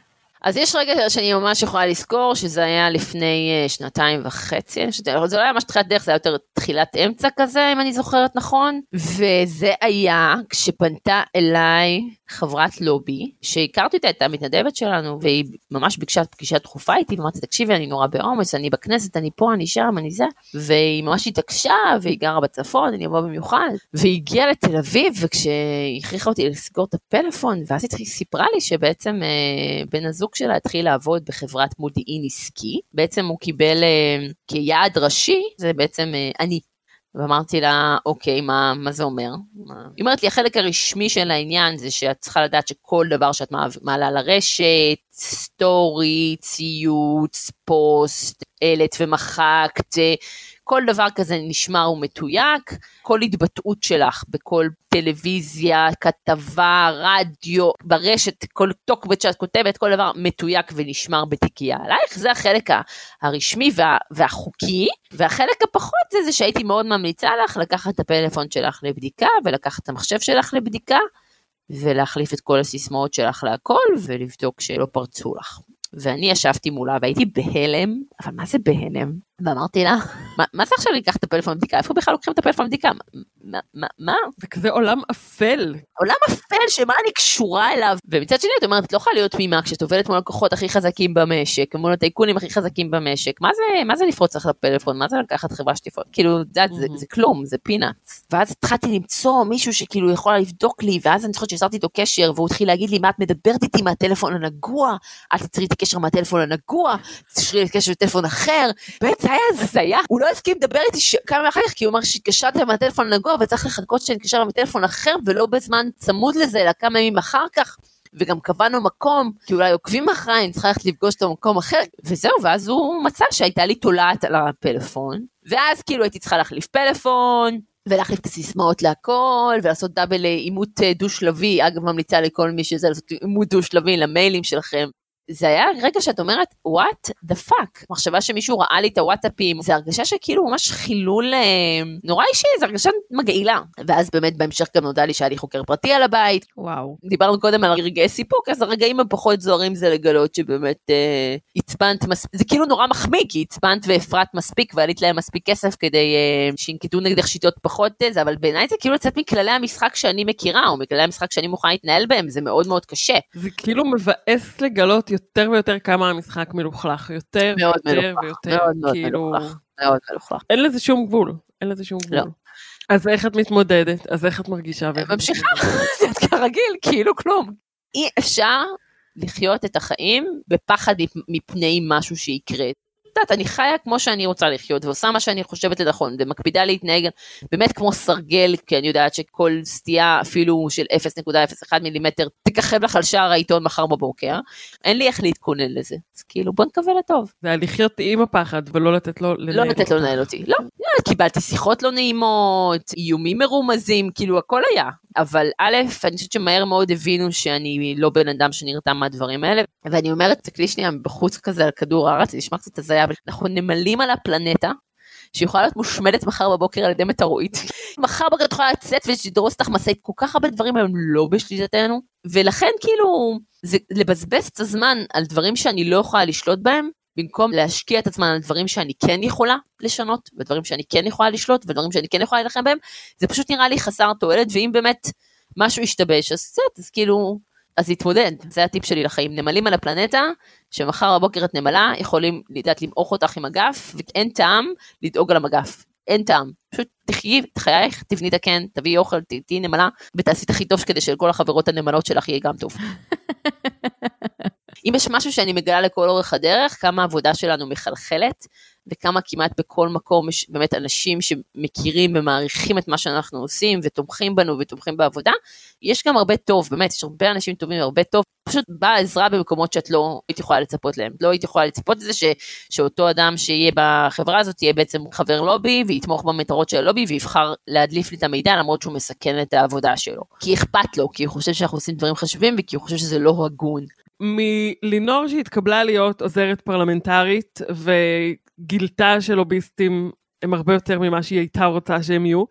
S4: אז יש רגע שאני ממש יכולה לזכור, שזה היה לפני אה, שנתיים וחצי, חושבת, זה לא היה ממש תחילת דרך, זה היה יותר תחילת אמצע כזה, אם אני זוכרת נכון. וזה היה כשפנתה אליי חברת לובי, שהכרתי אותה, הייתה המתנדבת שלנו, והיא ממש ביקשה פגישה דחופה איתי, ואמרתי, תקשיבי, אני נורא בעומס, אני בכנסת, אני פה, אני שם, אני זה. והיא ממש התעקשה, והיא גרה בצפון, אני אבוא במיוחד. והיא הגיעה לתל אביב, וכשהיא הכריחה אותי לסגור את הפלאפון, ואז היא סיפרה לי שבעצם אה, בן הזוג שלה התחיל לעבוד בחברת מודיעין עסקי. בעצם הוא קיבל אה, כיעד ראשי, זה בעצם אה, אני. ואמרתי לה, אוקיי, מה, מה זה אומר? היא אומרת לי, החלק הרשמי של העניין זה שאת צריכה לדעת שכל דבר שאת מעלה לרשת, סטורי, ציוץ, פוסט, העלית ומחקת, כל דבר כזה נשמר ומתויק, כל התבטאות שלך בכל טלוויזיה, כתבה, רדיו, ברשת, כל טוקבט שאת כותבת, כל דבר מתויק ונשמר בתיקייה עלייך, זה החלק הרשמי וה, והחוקי, והחלק הפחות זה זה שהייתי מאוד ממליצה לך לקחת את הפלאפון שלך לבדיקה ולקחת את המחשב שלך לבדיקה. ולהחליף את כל הסיסמאות שלך להכל ולבדוק שלא פרצו לך. ואני ישבתי מולה והייתי בהלם, אבל מה זה בהלם? ואמרתי לה, מה, מה זה עכשיו לקחת את הפלאפון לבדיקה? איפה בכלל לוקחים את הפלאפון לבדיקה? מה? מה? מה?
S2: זה כזה עולם אפל.
S4: עולם אפל, שמה אני קשורה אליו? ומצד שני, את אומרת, את לא יכולה להיות תמימה כשאת עובדת מול הלקוחות הכי חזקים במשק, מול הטייקונים הכי חזקים במשק. מה זה, מה זה לפרוץ לך לפלאפון? מה זה לקחת חברה שתפרוץ? כאילו, זה, זה, זה כלום, זה פינאץ. ואז התחלתי למצוא מישהו שכאילו יכול לבדוק לי, ואז אני זוכרת שיצרתי איתו קשר, והוא התחיל להגיד לי, מה את מדברת איתי מהטלפון הנגוע? אל תצרי איתי קשר מהטלפון הנגוע, תשרי קשר בטלפון אחר. בעצם היה הזיה, הוא לא הסכים לדבר איתי כמה אחר כך, כי הוא אמר שהתקשרתי מהטלפון הנגוע וצריך לחכות שאני אתקשר מטלפון אחר ולא בזמן צמוד לזה, אלא כמה ימים אחר כך. וגם קבענו מקום, כי אולי עוקבים אחריי, אני צריכה ללכת לפגוש אותו במקום אחר, וזהו, ואז הוא מצא שהייתה לי תולעת על הפלאפון, ואז כאילו הייתי צריכה להחליף פלאפון, ולהחליף את הסיסמאות להכל, ולעשות דאבל אימות אה, דו-שלבי, אגב ממליצה לכל מי שזה לעשות אימות דו-שלבי למיילים שלכם, זה היה רגע שאת אומרת, what the fuck? מחשבה שמישהו ראה לי את הוואטסאפים, זה הרגשה שכאילו ממש חילול אה, נורא אישי, זה הרגשה מגעילה. ואז באמת בהמשך גם נודע לי שהיה לי חוקר פרטי על הבית.
S1: וואו.
S4: דיברנו קודם על רגעי סיפוק, אז הרגעים הפחות זוהרים זה לגלות שבאמת אה, הצפנת מספיק, זה כאילו נורא מחמיא, כי הצפנת והפרעת מספיק ועלית להם מספיק כסף כדי אה, שינקטו נגדך שיטות פחות זה, אבל בעיניי זה כאילו לצאת מכללי המשחק שאני מכירה, או מכללי המשחק שאני מוכנה להתנהל בהם, זה מאוד מאוד קשה.
S2: זה כאילו מבאס לגלות יותר ויותר כמה המשחק מלוכלך, יותר
S4: מאוד
S2: ויותר
S4: מלוכלך,
S2: ויותר,
S4: מאוד מאוד
S2: כאילו,
S4: מלוכלך, מאוד מלוכלך.
S2: אין לזה שום גבול, אין לזה שום
S4: לא.
S2: גבול. אז איך את מתמודדת? אז איך את מרגישה?
S4: ממשיכה, כרגיל, כאילו כלום. אי אפשר לחיות את החיים בפחד מפני משהו שיקרה. יודעת, אני חיה כמו שאני רוצה לחיות ועושה מה שאני חושבת לנכון ומקפידה להתנהג באמת כמו סרגל כי אני יודעת שכל סטייה אפילו של 0.01 מילימטר תככב לך על שער העיתון מחר בבוקר. אין לי איך להתכונן לזה. אז כאילו בוא נקווה לטוב.
S2: זה היה לחיות עם הפחד ולא לתת לו לנהל.
S4: לא לתת לו. לנהל אותי. לא, לא, קיבלתי שיחות לא נעימות, איומים מרומזים, כאילו הכל היה. אבל א', אני חושבת שמהר מאוד הבינו שאני לא בן אדם שנרתע מהדברים האלה, ואני אומרת, תסתכלי שנייה בחוץ כזה על כדור הארץ, זה נשמע קצת הזיה, אבל אנחנו נמלים על הפלנטה. שיכולה להיות מושמדת מחר בבוקר על ידי מטאורית. מחר בבוקר את יכולה לצאת ולדרוס אותך משאית, כל כך הרבה דברים הם לא בשליטתנו, ולכן כאילו, זה לבזבז את הזמן על דברים שאני לא יכולה לשלוט בהם, במקום להשקיע את עצמם על דברים שאני כן יכולה לשנות, ודברים שאני כן יכולה לשלוט, ודברים שאני כן יכולה להילחם בהם, זה פשוט נראה לי חסר תועלת, ואם באמת משהו ישתבש, אז קצת, אז כאילו, אז להתמודד, זה הטיפ שלי לחיים. נמלים על הפלנטה, שמחר בבוקר את נמלה, יכולים לדעת למעוך אותך עם אגף, ואין טעם לדאוג על המגף. אין טעם. פשוט תחיי את חייך, תבני את הקן, תביאי אוכל, תהיי נמלה, ותעשי את הכי טוב כדי שלכל החברות הנמלות שלך יהיה גם טוב. אם יש משהו שאני מגלה לכל אורך הדרך, כמה העבודה שלנו מחלחלת, וכמה כמעט בכל מקום יש באמת אנשים שמכירים ומעריכים את מה שאנחנו עושים, ותומכים בנו ותומכים בעבודה. יש גם הרבה טוב, באמת, יש הרבה אנשים טובים והרבה טוב, פשוט באה עזרה במקומות שאת לא היית יכולה לצפות להם. לא היית יכולה לצפות לזה ש, שאותו אדם שיהיה בחברה הזאת יהיה בעצם חבר לובי, ויתמוך במטרות של הלובי, ויבחר להדליף לי את המידע למרות שהוא מסכן את העבודה שלו. כי אכפת לו, כי הוא חושב שאנחנו עושים דברים חשובים, וכי הוא חושב שזה לא הגון.
S2: מלינור שהתקבלה להיות עוזרת פרלמנטרית וגילתה שלוביסטים הם הרבה יותר ממה שהיא הייתה רוצה שהם יהיו,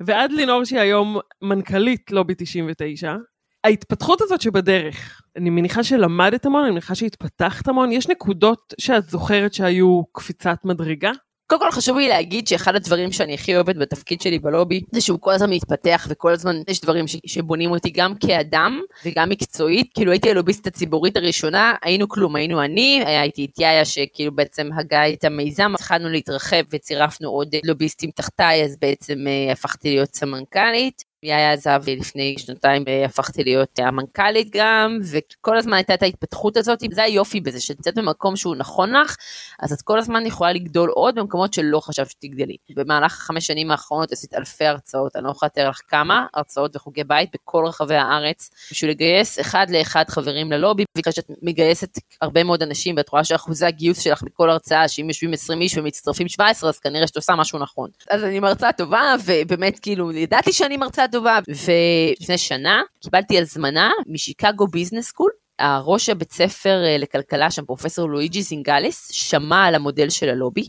S2: ועד לינור שהיא היום מנכ"לית לובי 99, ההתפתחות הזאת שבדרך, אני מניחה שלמדת המון, אני מניחה שהתפתחת המון, יש נקודות שאת זוכרת שהיו קפיצת מדרגה?
S4: קודם כל חשוב לי להגיד שאחד הדברים שאני הכי אוהבת בתפקיד שלי בלובי זה שהוא כל הזמן מתפתח וכל הזמן יש דברים ש- שבונים אותי גם כאדם וגם מקצועית. כאילו הייתי הלוביסטית הציבורית הראשונה היינו כלום היינו אני היה איתי את יאיה שכאילו בעצם הגה את המיזם התחלנו להתרחב וצירפנו עוד לוביסטים תחתיי אז בעצם אה, הפכתי להיות סמנכ"לית יאיה עזב לפני שנתיים והפכתי להיות המנכ"לית גם וכל הזמן הייתה את ההתפתחות הזאת זה היופי בזה שאת נמצאת במקום שהוא נכון לך אז את כל הזמן יכולה לגדול עוד במקומות שלא חשבת שתגדלי. במהלך החמש שנים האחרונות עשית אלפי הרצאות אני לא יכולה לתאר לך כמה הרצאות וחוגי בית בכל רחבי הארץ בשביל לגייס אחד לאחד חברים ללובי בגלל שאת מגייסת הרבה מאוד אנשים ואת רואה שאחוזי הגיוס שלך בכל הרצאה שאם יושבים 20 איש ומצטרפים 17 אז כנראה שאת עושה משהו נכון. אז אני מרצה טובה ובאמת כאילו ידעתי שאני מרצה טובה ולפני שנה קיבלתי הזמנה משיקגו ביזנס סקול. הראש הבית ספר אה, לכלכלה שם פרופסור לואיג'י זינגליס שמע על המודל של הלובי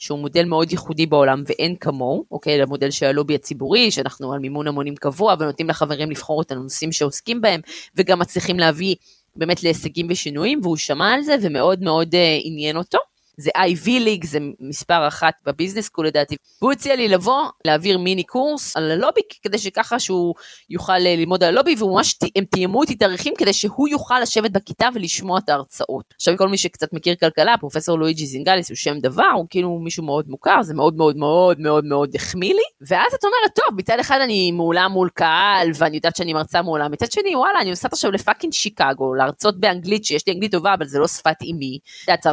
S4: שהוא מודל מאוד ייחודי בעולם ואין כמוהו, אוקיי, למודל של הלובי הציבורי, שאנחנו על מימון המונים קבוע ונותנים לחברים לבחור את הנושאים שעוסקים בהם, וגם מצליחים להביא באמת להישגים ושינויים, והוא שמע על זה ומאוד מאוד אה, עניין אותו. זה Ivy League, זה מספר אחת ב-business school לדעתי. והוא הציע לי לבוא, להעביר מיני קורס על הלובי, כדי שככה שהוא יוכל אה, ללמוד על הלובי, והוא ממש, הם תיאמו איתי תאריכים כדי שהוא יוכל לשבת בכיתה ולשמוע את ההרצאות. עכשיו כל מי שקצת מכיר כלכלה, פרופסור לואיג'י זינגליס הוא שם דבר, הוא כאילו מישהו מאוד מוכר, זה מאוד מאוד מאוד מאוד מאוד החמיא לי. ואז את אומרת, טוב, מצד אחד אני מעולה מול קהל, ואני יודעת שאני מרצה מעולה, מצד שני, וואלה, אני נוסעת עכשיו לפאקינג שיקגו, להרצות באנגלית, שיש לי אנגלית טובה, אבל זה לא שפת אימי. את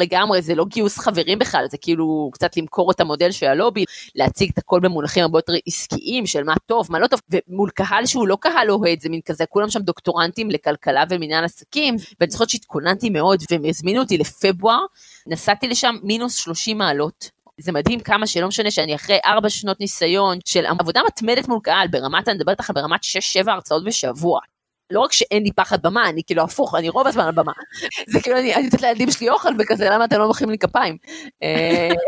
S4: לגמרי, זה לא גיוס חברים בכלל, זה כאילו קצת למכור את המודל של הלובי, להציג את הכל במונחים הרבה יותר עסקיים של מה טוב, מה לא טוב, ומול קהל שהוא לא קהל אוהד, זה מין כזה, כולם שם דוקטורנטים לכלכלה ומנהל עסקים, ואני זוכרת שהתכוננתי מאוד, והם הזמינו אותי לפברואר, נסעתי לשם מינוס 30 מעלות, זה מדהים כמה שלא משנה שאני אחרי ארבע שנות ניסיון של עבודה מתמדת מול קהל ברמת, אני מדברת לך ברמת 6-7 הרצאות בשבוע. לא רק שאין לי פחד במה, אני כאילו הפוך, אני רוב הזמן על במה. זה כאילו, אני נותנת לילדים שלי אוכל וכזה, למה אתם לא מוחאים לי כפיים? אה,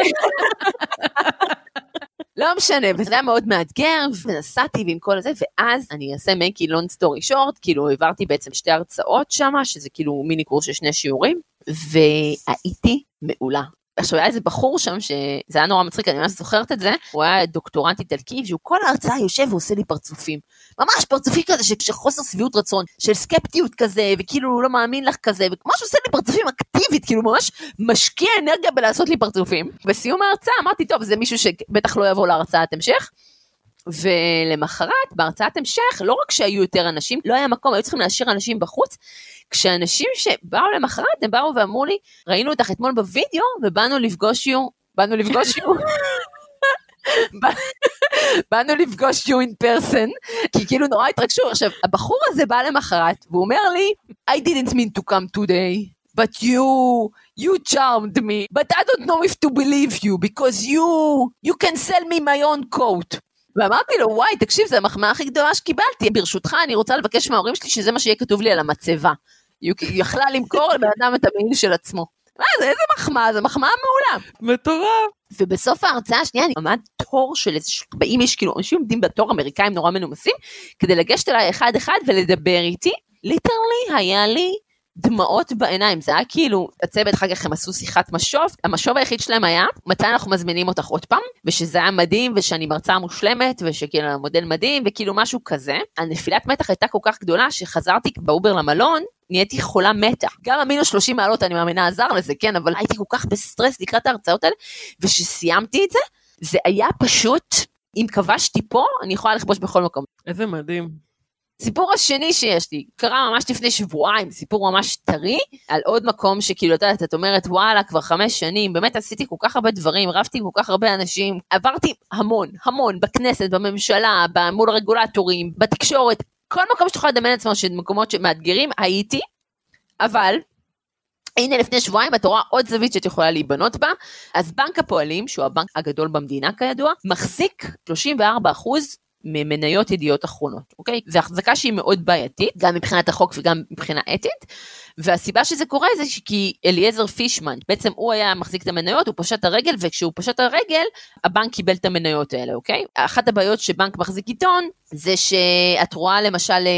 S4: לא משנה, וזה היה מאוד מאתגר, ונסעתי ועם כל זה, ואז אני אעשה make a long story short, כאילו העברתי בעצם שתי הרצאות שם, שזה כאילו מיני קורס של שני שיעורים, והייתי מעולה. עכשיו היה איזה בחור שם שזה היה נורא מצחיק, אני ממש זוכרת את זה, הוא היה דוקטורנט איטלקי, שהוא כל ההרצאה יושב ועושה לי פרצופים. ממש פרצופים כזה של חוסר שביעות רצון, של סקפטיות כזה, וכאילו הוא לא מאמין לך כזה, וממש עושה לי פרצופים אקטיבית, כאילו ממש משקיע אנרגיה בלעשות לי פרצופים. בסיום ההרצאה אמרתי, טוב, זה מישהו שבטח לא יבוא להרצאת המשך. ולמחרת בהרצאת המשך לא רק שהיו יותר אנשים לא היה מקום היו צריכים להשאיר אנשים בחוץ כשאנשים שבאו למחרת הם באו ואמרו לי ראינו אותך אתמול בווידאו ובאנו לפגוש יו באנו לפגוש יו. באנו לפגוש you in person, כי כאילו נורא התרגשו. עכשיו, הבחור הזה בא למחרת, והוא אומר לי, I didn't mean to come today, but you, you charmed me, but I don't know if to believe you, because you, you can sell me my own coat. ואמרתי לו, וואי, תקשיב, זו המחמאה הכי גדולה שקיבלתי. ברשותך, אני רוצה לבקש מההורים שלי שזה מה שיהיה כתוב לי על המצבה. היא יכלה למכור לבן אדם את המעיל של עצמו. מה זה, איזה מחמאה, זו מחמאה מעולה.
S2: מטורף.
S4: ובסוף ההרצאה השנייה אני עמד תור של איזה 40 איש, כאילו אנשים עומדים בתור אמריקאים נורא מנומסים, כדי לגשת אליי אחד אחד ולדבר איתי. literally היה לי דמעות בעיניים, זה היה כאילו, הצוות אחר כך הם עשו שיחת משוב, המשוב היחיד שלהם היה, מתי אנחנו מזמינים אותך עוד פעם, ושזה היה מדהים, ושאני מרצה מושלמת, ושכאילו המודל מדהים, וכאילו משהו כזה. הנפילת מתח הייתה כל כך גדולה, שחזרתי באובר למלון, נהייתי חולה מתה. גם המינוס 30 מעלות, אני מאמינה, עזר לזה, כן, אבל הייתי כל כך בסטרס לקראת ההרצאות האלה, וכשסיימתי את זה, זה היה פשוט, אם כבשתי פה, אני יכולה לכבוש בכל מקום.
S2: איזה מדהים.
S4: סיפור השני שיש לי, קרה ממש לפני שבועיים, סיפור ממש טרי, על עוד מקום שכאילו, את יודעת, את אומרת, וואלה, כבר חמש שנים, באמת עשיתי כל כך הרבה דברים, רבתי עם כל כך הרבה אנשים, עברתי המון, המון, בכנסת, בממשלה, מול הרגולטורים, בתקשורת, כל מקום שתוכל לדמיין עצמו של מקומות שמאתגרים, הייתי, אבל הנה לפני שבועיים את רואה עוד זווית שאת יכולה להיבנות בה, אז בנק הפועלים, שהוא הבנק הגדול במדינה כידוע, מחזיק 34 אחוז ממניות ידיעות אחרונות, אוקיי? זו החזקה שהיא מאוד בעייתית, גם מבחינת החוק וגם מבחינה אתית, והסיבה שזה קורה זה כי אליעזר פישמן, בעצם הוא היה מחזיק את המניות, הוא פשט הרגל, וכשהוא פשט הרגל, הבנק קיבל את המניות האלה, אוקיי? אחת הבעיות שבנק מחזיק עיתון, זה שאת רואה למשל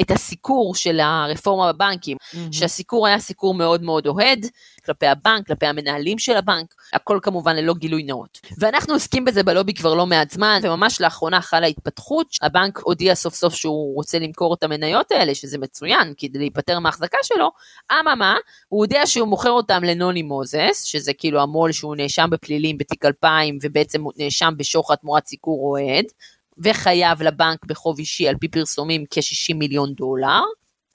S4: את הסיקור של הרפורמה בבנקים, mm-hmm. שהסיקור היה סיקור מאוד מאוד אוהד, כלפי הבנק, כלפי המנהלים של הבנק, הכל כמובן ללא גילוי נאות. ואנחנו עוסקים בזה בלובי כבר לא מעט זמן, וממש לאחרונה חלה התפתחות, הבנק הודיע סוף סוף שהוא רוצה למכור את המניות האלה, שזה מצוין, כדי להיפטר מההחזקה שלו, אממה, הוא הודיע שהוא מוכר אותם לנוני מוזס, שזה כאילו המו"ל שהוא נאשם בפלילים בתיק 2000, ובעצם הוא נאשם בשוחד תמורת סיקור אוהד, וחייב לבנק בחוב אישי על פי פרסומים כ-60 מיליון דולר.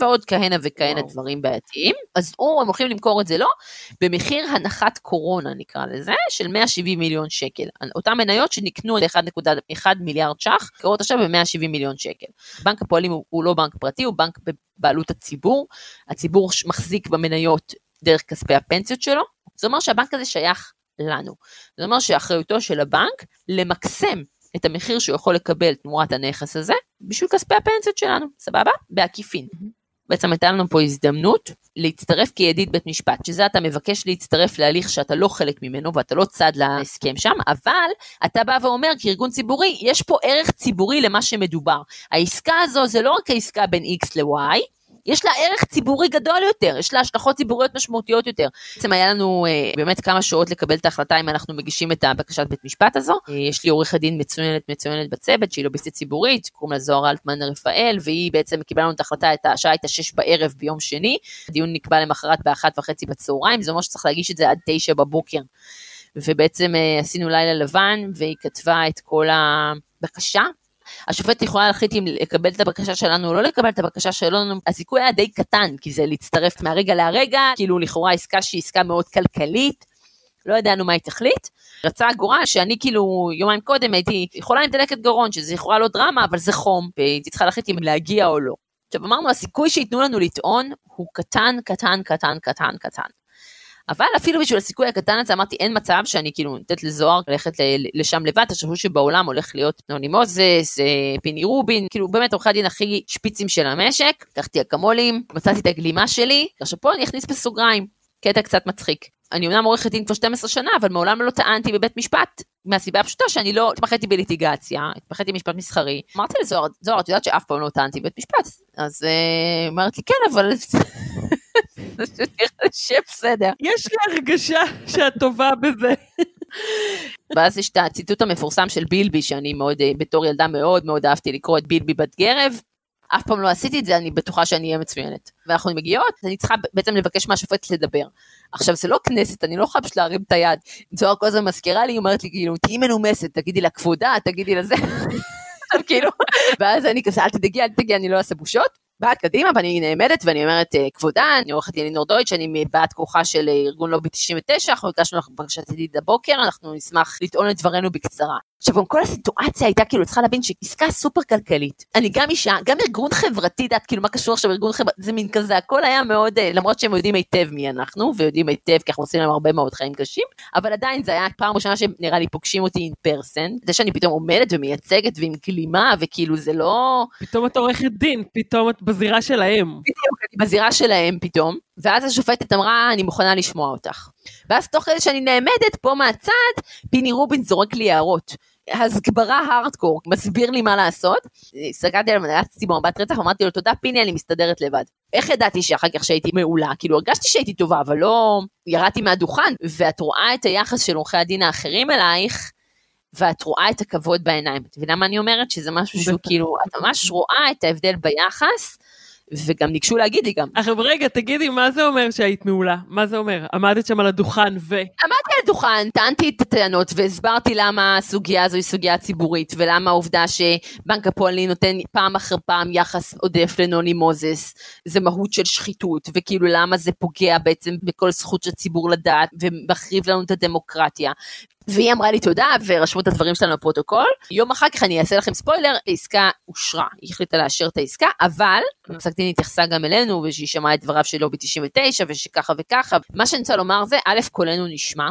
S4: ועוד כהנה וכהנה וואו. דברים בעייתיים, אז הוא, הם הולכים למכור את זה לו, במחיר הנחת קורונה נקרא לזה, של 170 מיליון שקל. אותן מניות שנקנו ל-1.1 מיליארד ש"ח, קרות עכשיו ב-170 מיליון שקל. בנק הפועלים הוא, הוא לא בנק פרטי, הוא בנק בבעלות הציבור, הציבור מחזיק במניות דרך כספי הפנסיות שלו, זה אומר שהבנק הזה שייך לנו. זה אומר שאחריותו של הבנק למקסם את המחיר שהוא יכול לקבל תמורת הנכס הזה, בשביל כספי הפנסיות שלנו, סבבה? בעקיפין. Mm-hmm. בעצם הייתה לנו פה הזדמנות להצטרף כידיד בית משפט, שזה אתה מבקש להצטרף להליך שאתה לא חלק ממנו ואתה לא צד להסכם שם, אבל אתה בא ואומר כארגון ציבורי, יש פה ערך ציבורי למה שמדובר. העסקה הזו זה לא רק העסקה בין X ל-Y, יש לה ערך ציבורי גדול יותר, יש לה השלכות ציבוריות משמעותיות יותר. בעצם היה לנו אה, באמת כמה שעות לקבל את ההחלטה אם אנחנו מגישים את הבקשת בית משפט הזו. אה, יש לי עורכת דין מצוינת מצוינת בצוות, שהיא לוביסטית ציבורית, קוראים לה זוהר אלטמן רפאל, והיא בעצם קיבלה לנו את ההחלטה, את השעה הייתה שש בערב ביום שני, הדיון נקבע למחרת באחת וחצי בצהריים, זה אומר שצריך להגיש את זה עד תשע בבוקר. ובעצם אה, עשינו לילה לבן, והיא כתבה את כל הבקשה, השופט יכולה להחליט אם לקבל את הבקשה שלנו או לא לקבל את הבקשה שלנו, הסיכוי היה די קטן, כי זה להצטרף מהרגע להרגע, כאילו לכאורה עסקה שהיא עסקה מאוד כלכלית, לא ידענו מה היא תחליט. רצה הגורל שאני כאילו יומיים קודם הייתי יכולה עם דלקת גרון, שזה יכולה לא דרמה, אבל זה חום, והייתי צריכה להחליט אם להגיע או לא. עכשיו אמרנו, הסיכוי שייתנו לנו לטעון הוא קטן, קטן, קטן, קטן, קטן. אבל אפילו בשביל הסיכוי הקטן הזה אמרתי אין מצב שאני כאילו נותנת לזוהר ללכת לשם לבד, תחשבו שבעולם הולך להיות נוני מוזס, אה, פיני רובין, כאילו באמת עורכי הדין הכי שפיצים של המשק, לקחתי אקמולים, מצאתי את הגלימה שלי, עכשיו פה אני אכניס בסוגריים, קטע קצת מצחיק. אני אומנם עורכת דין כבר 12 שנה, אבל מעולם לא טענתי בבית משפט, מהסיבה הפשוטה שאני לא התמחיתי בליטיגציה, התמחיתי במשפט מסחרי. אמרתי לזוהר, זוהר, את יודעת שאף פעם לא טענתי בבית משפט. אז אה, אמרת לי, כן, אבל שבסדר.
S2: יש לי הרגשה שאת טובה בזה.
S4: ואז יש את הציטוט המפורסם של בילבי, שאני מאוד, אה, בתור ילדה מאוד מאוד אהבתי לקרוא את בילבי בת גרב. אף פעם לא עשיתי את זה, אני בטוחה שאני אהיה מצוינת. ואנחנו מגיעות, אני צריכה בעצם לבקש מהשופטת לדבר. עכשיו, זה לא כנסת, אני לא יכולה פשוט להרים את היד. זוהר כל הזמן מזכירה לי, היא אומרת לי, כאילו, תהיי מנומסת, תגידי לה כבודה, תגידי לזה. כאילו, ואז אני כזה, אל תדאגי, אל תדאגי, אני לא אעשה בושות. באת קדימה ואני נעמדת ואני אומרת אה, כבודה, אני עורכת דין לינור דויטש, אני מבעת כוחה של אה, ארגון לובי 99, אנחנו הגשנו לך בקשת ידיד הבוקר, אנחנו נשמח לטעון את דברנו בקצרה. עכשיו גם כל הסיטואציה הייתה כאילו צריכה להבין שעסקה סופר כלכלית. אני גם אישה, גם ארגון חברתי, יודעת כאילו מה קשור עכשיו ארגון חברתי, זה מין כזה, הכל היה מאוד, אה, למרות שהם יודעים היטב מי אנחנו, ויודעים היטב כי אנחנו עושים להם הרבה מאוד חיים קשים, אבל עדיין זה היה פעם ראשונה שנראה לי פוגשים אותי אין פרסן, זה שאני פתאום עומדת ומייצגת ועם גלימה וכאילו זה לא...
S2: פתאום את עורכת דין, פתאום את בזירה שלהם.
S4: בדיוק, אני בזירה שלהם פתאום, ואז השופטת אמרה אני מוכנה לשמוע אותך. ואז תוך כדי שאני נעמדת פה מהצד, פיני רובין זורק לי הערות. הסגברה הארדקור, מסביר לי מה לעשות. הסתכלתי עליו, נעצתי במבט רצח, אמרתי לו תודה פיני, אני מסתדרת לבד. איך ידעתי שאחר כך שהייתי מעולה? כאילו הרגשתי שהייתי טובה, אבל לא ירדתי מהדוכן. ואת רואה את היחס של עורכי הדין האחרים אלייך, ואת רואה את הכבוד בעיניים. את מבינה מה אני אומרת? שזה משהו שהוא כאילו, את ממש רואה את ההבדל ביחס. וגם ניגשו להגיד לי גם.
S2: עכשיו רגע, תגידי, מה זה אומר שהיית מעולה? מה זה אומר? עמדת שם על הדוכן ו...
S4: עמדתי על הדוכן, טענתי את הטענות והסברתי למה הסוגיה הזו היא סוגיה ציבורית, ולמה העובדה שבנק הפועלים נותן פעם אחר פעם יחס עודף לנוני מוזס, זה מהות של שחיתות, וכאילו למה זה פוגע בעצם בכל זכות של ציבור לדעת, ומחריב לנו את הדמוקרטיה. והיא אמרה לי תודה ורשמו את הדברים שלנו לפרוטוקול. יום אחר כך אני אעשה לכם ספוילר, העסקה אושרה, היא החליטה לאשר את העסקה, אבל פסק דין התייחסה גם אלינו ושהיא שמעה את דבריו של לובי 99 ושככה וככה. מה שאני רוצה לומר זה, א', קולנו נשמע,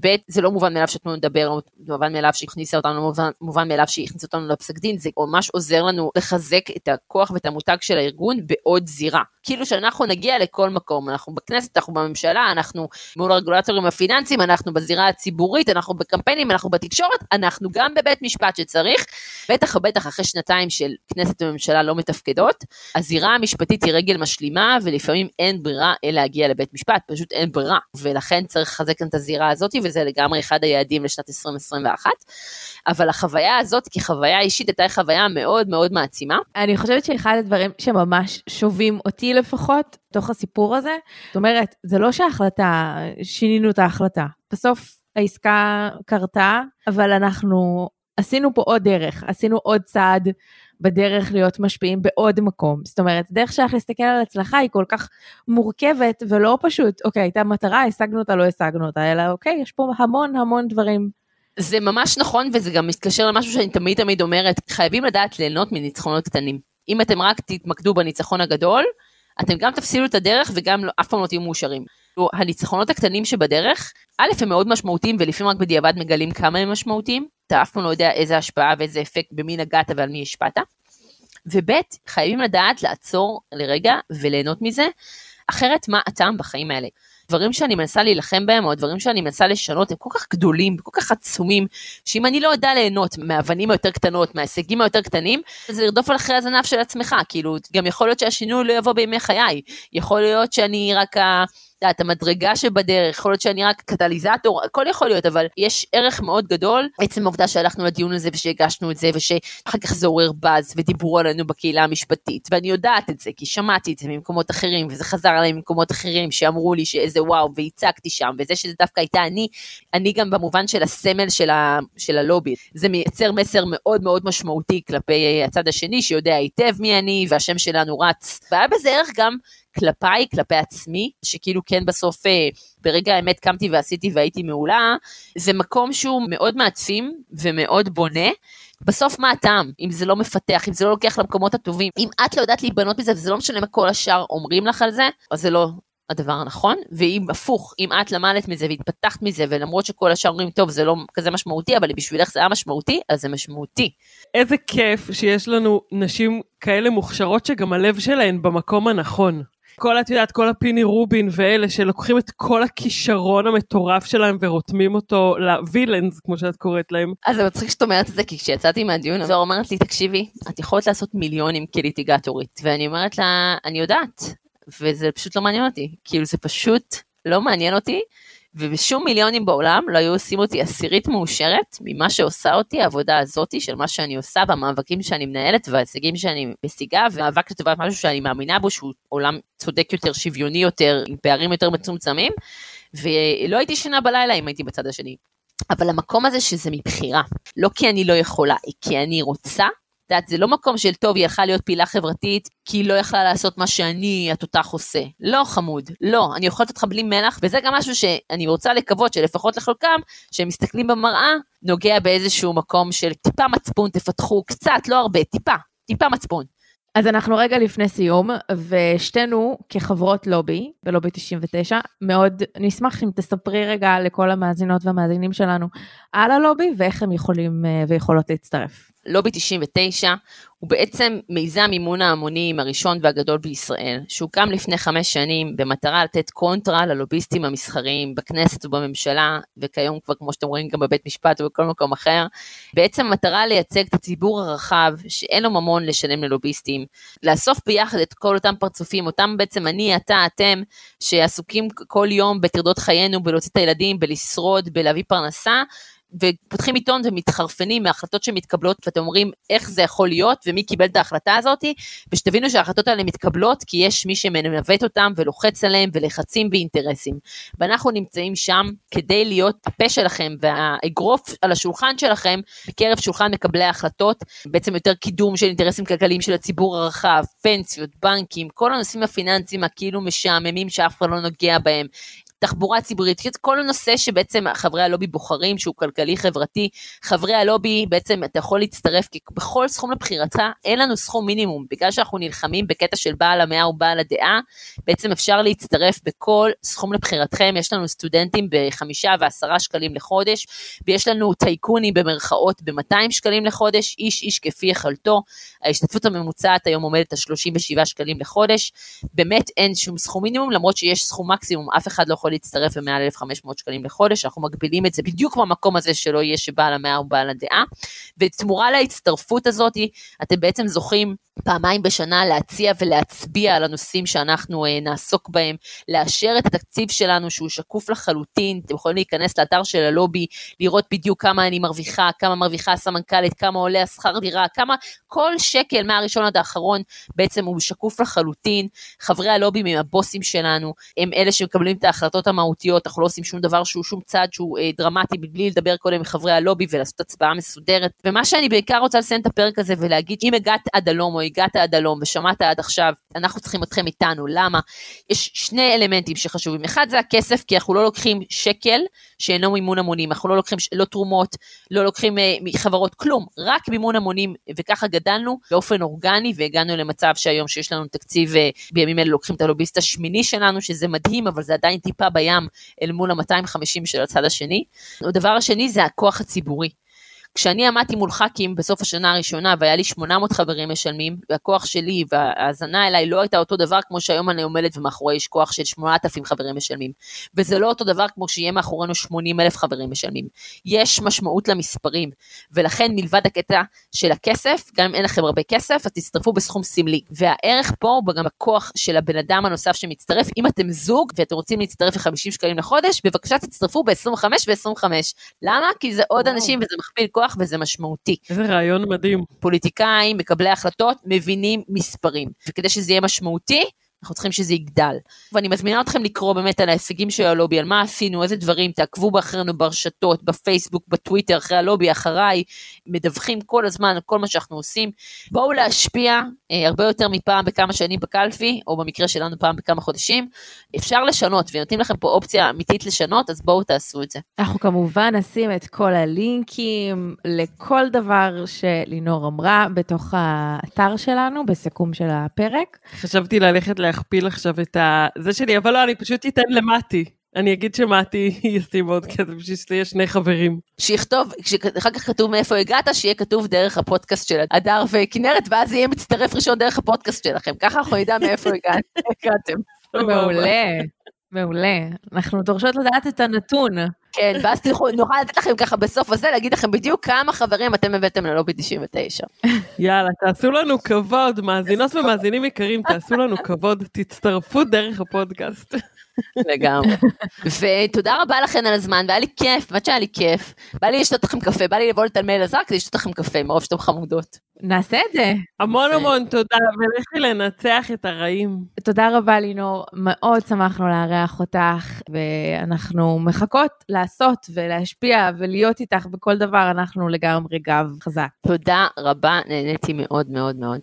S4: ב', זה לא מובן מאליו שאתנו נדבר, זה מובן מאליו שהכניסה אותנו, לא מובן, מובן מאליו שהכניסה אותנו לפסק דין, זה ממש עוזר לנו לחזק את הכוח ואת המותג של הארגון בעוד זירה. כאילו שאנחנו נגיע לכל מקום, אנחנו בכנסת, אנחנו בממשלה, אנחנו מול הרגולטורים הפיננסיים, אנחנו בזירה הציבורית, אנחנו בקמפיינים, אנחנו בתקשורת, אנחנו גם בבית משפט שצריך, בטח ובטח אחרי שנתיים של כנסת וממשלה לא מתפקדות, הזירה המשפטית היא רגל משלימה, ולפעמים אין ברירה אלא להגיע לבית משפט, פשוט אין ברירה, ולכן צריך לחזק את הזירה הזאת, וזה לגמרי אחד היעדים לשנת 2021. אבל החוויה הזאת כחוויה אישית הייתה חוויה מאוד מאוד מעצימה.
S1: אני חושבת שאחד הדברים שממש שובים אותי לפחות, תוך הסיפור הזה, זאת אומרת, זה לא שההחלטה, שינינו את ההחלטה. בסוף העסקה קרתה, אבל אנחנו עשינו פה עוד דרך, עשינו עוד צעד בדרך להיות משפיעים בעוד מקום. זאת אומרת, דרך שלך להסתכל על הצלחה היא כל כך מורכבת ולא פשוט, אוקיי, הייתה מטרה, השגנו אותה, לא השגנו אותה, אלא אוקיי, יש פה המון המון דברים.
S4: זה ממש נכון, וזה גם מתקשר למשהו שאני תמיד תמיד אומרת, חייבים לדעת ליהנות מניצחונות קטנים. אם אתם רק תתמקדו בניצחון הגדול, אתם גם תפסילו את הדרך וגם לא, אף פעם לא תהיו מאושרים. הניצחונות הקטנים שבדרך, א', הם מאוד משמעותיים ולפעמים רק בדיעבד מגלים כמה הם משמעותיים, אתה אף פעם לא יודע איזה השפעה ואיזה אפקט במי נגעת ועל מי השפעת. וב', חייבים לדעת לעצור לרגע וליהנות מזה, אחרת מה הטעם בחיים האלה? דברים שאני מנסה להילחם בהם, או הדברים שאני מנסה לשנות, הם כל כך גדולים, כל כך עצומים, שאם אני לא יודע ליהנות מהאבנים היותר קטנות, מההישגים היותר קטנים, זה לרדוף על אחרי הזנב של עצמך, כאילו, גם יכול להיות שהשינוי לא יבוא בימי חיי, יכול להיות שאני רק ה... יודעת, המדרגה שבדרך, יכול להיות שאני רק קטליזטור, הכל יכול להיות, אבל יש ערך מאוד גדול, עצם העובדה שהלכנו לדיון הזה ושהגשנו את זה, ושאחר כך זה עורר באז ודיברו עלינו בקהילה המשפטית, ואני יודעת את זה, כי שמעתי את זה ממקומות אחרים, וזה חזר עליי ממקומות אחרים, שאמרו לי שאיזה וואו, והצגתי שם, וזה שזה דווקא הייתה אני, אני גם במובן של הסמל של, ה, של הלובי. זה מייצר מסר מאוד מאוד משמעותי כלפי הצד השני, שיודע היטב מי אני, והשם שלנו רץ. והיה בזה ערך גם כלפיי, כלפי עצמי, שכאילו כן בסוף אה, ברגע האמת קמתי ועשיתי והייתי מעולה, זה מקום שהוא מאוד מעצים ומאוד בונה. בסוף מה הטעם אם זה לא מפתח, אם זה לא לוקח למקומות הטובים, אם את לא יודעת להיבנות מזה וזה לא משנה מה כל השאר אומרים לך על זה, אז זה לא הדבר הנכון, ואם הפוך, אם את למדת מזה והתפתחת מזה, ולמרות שכל השאר אומרים, טוב, זה לא כזה משמעותי, אבל בשבילך זה היה משמעותי, אז זה משמעותי.
S2: איזה כיף שיש לנו נשים כאלה מוכשרות שגם הלב שלהן במקום הנכון. כל, את יודעת, כל הפיני רובין ואלה שלוקחים את כל הכישרון המטורף שלהם ורותמים אותו לווילאנס, כמו שאת קוראת להם.
S4: אז זה מצחיק שאת אומרת את זה, כי כשיצאתי מהדיון, זוהר אומרת לי, תקשיבי, את יכולת לעשות מיליונים כליטיגטורית. ואני אומרת לה, אני יודעת, וזה פשוט לא מעניין אותי. כאילו, זה פשוט לא מעניין אותי. ובשום מיליונים בעולם לא היו עושים אותי עשירית מאושרת ממה שעושה אותי העבודה הזאתי של מה שאני עושה והמאבקים שאני מנהלת וההישגים שאני משיגה ומאבק לטובת משהו שאני מאמינה בו שהוא עולם צודק יותר, שוויוני יותר, עם פערים יותר מצומצמים ולא הייתי שינה בלילה אם הייתי בצד השני. אבל המקום הזה שזה מבחירה, לא כי אני לא יכולה, כי אני רוצה יודעת, זה לא מקום של טוב, היא יכלה להיות פעילה חברתית, כי היא לא יכלה לעשות מה שאני, התותח עושה. לא, חמוד, לא, אני לתת לך בלי מלח, וזה גם משהו שאני רוצה לקוות שלפחות לחלקם, שהם מסתכלים במראה, נוגע באיזשהו מקום של טיפה מצפון, תפתחו קצת, לא הרבה, טיפה, טיפה מצפון.
S1: אז אנחנו רגע לפני סיום, ושתינו כחברות לובי, בלובי 99, מאוד נשמח אם תספרי רגע לכל המאזינות והמאזינים שלנו על הלובי ואיך הם יכולים אה, ויכולות להצטרף.
S4: לובי 99 הוא בעצם מיזם מימון ההמונים הראשון והגדול בישראל, שהוקם לפני חמש שנים במטרה לתת קונטרה ללוביסטים המסחריים בכנסת ובממשלה, וכיום כבר כמו שאתם רואים גם בבית משפט ובכל מקום אחר. בעצם מטרה לייצג את הציבור הרחב שאין לו ממון לשלם ללוביסטים, לאסוף ביחד את כל אותם פרצופים, אותם בעצם אני, אתה, אתם, שעסוקים כל יום בטרדות חיינו, בלהוציא את הילדים, בלשרוד, בלהביא פרנסה, ופותחים עיתון ומתחרפנים מהחלטות שמתקבלות ואתם אומרים איך זה יכול להיות? ומי קיבל את ההחלטה הזאת? ושתבינו שההחלטות האלה מתקבלות כי יש מי שמנווט אותם ולוחץ עליהם ולחצים ואינטרסים. ואנחנו נמצאים שם כדי להיות הפה שלכם והאגרוף על השולחן שלכם בקרב שולחן מקבלי ההחלטות, בעצם יותר קידום של אינטרסים כלכליים של הציבור הרחב, פנסיות, בנקים, כל הנושאים הפיננסיים הכאילו משעממים שאף אחד לא נוגע בהם, תחבורה ציבורית, כל הנושא שבעצם חברי הלובי בוחרים שהוא כלכלי חברתי, חברי הלובי בעצם אתה יכול להצטרף כי בכל סכום לבחירתך אין לנו סכום מינימום, בגלל שאנחנו נלחמים בקטע של בעל המאה ובעל הדעה, בעצם אפשר להצטרף בכל סכום לבחירתכם, יש לנו סטודנטים בחמישה ועשרה שקלים לחודש, ויש לנו טייקונים במרכאות ב-200 שקלים לחודש, איש איש כפי יכולתו, ההשתתפות הממוצעת היום עומדת על 37 שקלים לחודש, באמת אין שום סכום מינימום, למרות שיש סכום מקסימום, אף אחד לא יכול יכול להצטרף במעל 1,500 שקלים לחודש, אנחנו מגבילים את זה בדיוק במקום הזה שלא יהיה שבעל המאה הוא בעל הדעה, ותמורה להצטרפות הזאת, אתם בעצם זוכים פעמיים בשנה להציע ולהצביע על הנושאים שאנחנו uh, נעסוק בהם, לאשר את התקציב שלנו שהוא שקוף לחלוטין, אתם יכולים להיכנס לאתר של הלובי, לראות בדיוק כמה אני מרוויחה, כמה מרוויחה הסמנכ"לית, כמה עולה השכר דירה, כמה כל שקל מהראשון עד האחרון בעצם הוא שקוף לחלוטין, חברי הלובי הם הבוסים שלנו, הם אלה שמקבלים את ההחלטות המהותיות, אנחנו לא עושים שום דבר שהוא שום צעד שהוא uh, דרמטי בלי לדבר קודם עם חברי הלובי ולעשות הצבעה מסודרת, ומה שאני בעיקר רוצה לסיים את הפרק הזה ולהגיד, אם הגעת עד הלום או הגעת עד הלום ושמעת עד עכשיו, אנחנו צריכים אתכם איתנו, למה? יש שני אלמנטים שחשובים, אחד זה הכסף, כי אנחנו לא לוקחים שקל שאינו מימון המונים, אנחנו לא לוקחים לא תרומות, לא לוקחים uh, מחברות, כלום, רק מימון המונים, וככה גדלנו באופן אורגני והגענו למצב שהיום שיש לנו תקציב, uh, בימים אלה לוקחים את הלוביסט השמיני שלנו, שזה מדהים, אבל זה עדיין טיפה בים אל מול ה-250 של הצד השני. הדבר השני זה הכוח הציבורי. כשאני עמדתי מול ח"כים בסוף השנה הראשונה והיה לי 800 חברים משלמים, והכוח שלי וההאזנה אליי לא הייתה אותו דבר כמו שהיום אני עומדת ומאחורי יש כוח של 8,000 חברים משלמים. וזה לא אותו דבר כמו שיהיה מאחורינו 80 אלף חברים משלמים. יש משמעות למספרים, ולכן מלבד הקטע של הכסף, גם אם אין לכם הרבה כסף, אז תצטרפו בסכום סמלי. והערך פה הוא גם הכוח של הבן אדם הנוסף שמצטרף. אם אתם זוג ואתם רוצים להצטרף ל-50 שקלים לחודש, בבקשה תצטרפו ב-25 ו-25. למה? כי זה עוד אנשים וזה מכפיל כוח וזה משמעותי.
S2: איזה רעיון מדהים.
S4: פוליטיקאים, מקבלי החלטות, מבינים מספרים. וכדי שזה יהיה משמעותי, אנחנו צריכים שזה יגדל. ואני מזמינה אתכם לקרוא באמת על ההישגים של הלובי, על מה עשינו, איזה דברים, תעקבו אחרינו ברשתות, בפייסבוק, בטוויטר, אחרי הלובי, אחריי, מדווחים כל הזמן על כל מה שאנחנו עושים. בואו להשפיע אה, הרבה יותר מפעם בכמה שנים בקלפי, או במקרה שלנו פעם בכמה חודשים. אפשר לשנות, ונותנים לכם פה אופציה אמיתית לשנות, אז בואו תעשו את זה.
S1: אנחנו כמובן נשים את כל הלינקים לכל דבר שלינור אמרה בתוך האתר שלנו, בסיכום של הפרק.
S2: חשבתי ללכת להכפיל עכשיו את ה... זה שלי, אבל לא, אני פשוט אתן למטי. אני אגיד שמטי ישים עוד כזה בשביל שיהיה שני חברים.
S4: שיכתוב, אחר כך כתוב מאיפה הגעת, שיהיה כתוב דרך הפודקאסט של הדר וכנרת, ואז יהיה מצטרף ראשון דרך הפודקאסט שלכם. ככה אנחנו נדע מאיפה הגעתם.
S1: מעולה, מעולה. אנחנו דורשות לדעת את הנתון.
S4: כן, ואז נוכל לתת לכם ככה בסוף הזה, להגיד לכם בדיוק כמה חברים אתם הבאתם ללובי 99.
S2: יאללה, תעשו לנו כבוד, מאזינות ומאזינים יקרים, תעשו לנו כבוד, תצטרפו דרך הפודקאסט.
S4: לגמרי. ותודה רבה לכן על הזמן, והיה לי כיף, באמת שהיה לי כיף. בא לי לשתות לכם קפה, בא לי לבוא לתלמי אלעזר כדי לשתות לכם קפה, מרוב שאתם חמודות.
S1: נעשה את זה.
S2: המון המון תודה, ולכי לנצח את הרעים.
S1: תודה רבה לינור, מאוד שמחנו לארח אותך, ואנחנו מחכות לעשות ולהשפיע ולהיות איתך בכל דבר, אנחנו לגמרי גב חזק.
S4: תודה רבה, נהניתי מאוד מאוד מאוד.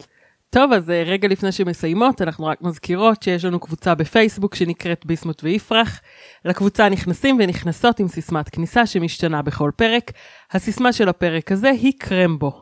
S2: טוב, אז אה, רגע לפני שמסיימות, אנחנו רק מזכירות שיש לנו קבוצה בפייסבוק שנקראת ביסמוט ויפרח. לקבוצה נכנסים ונכנסות עם סיסמת כניסה שמשתנה בכל פרק. הסיסמה של הפרק הזה היא קרמבו.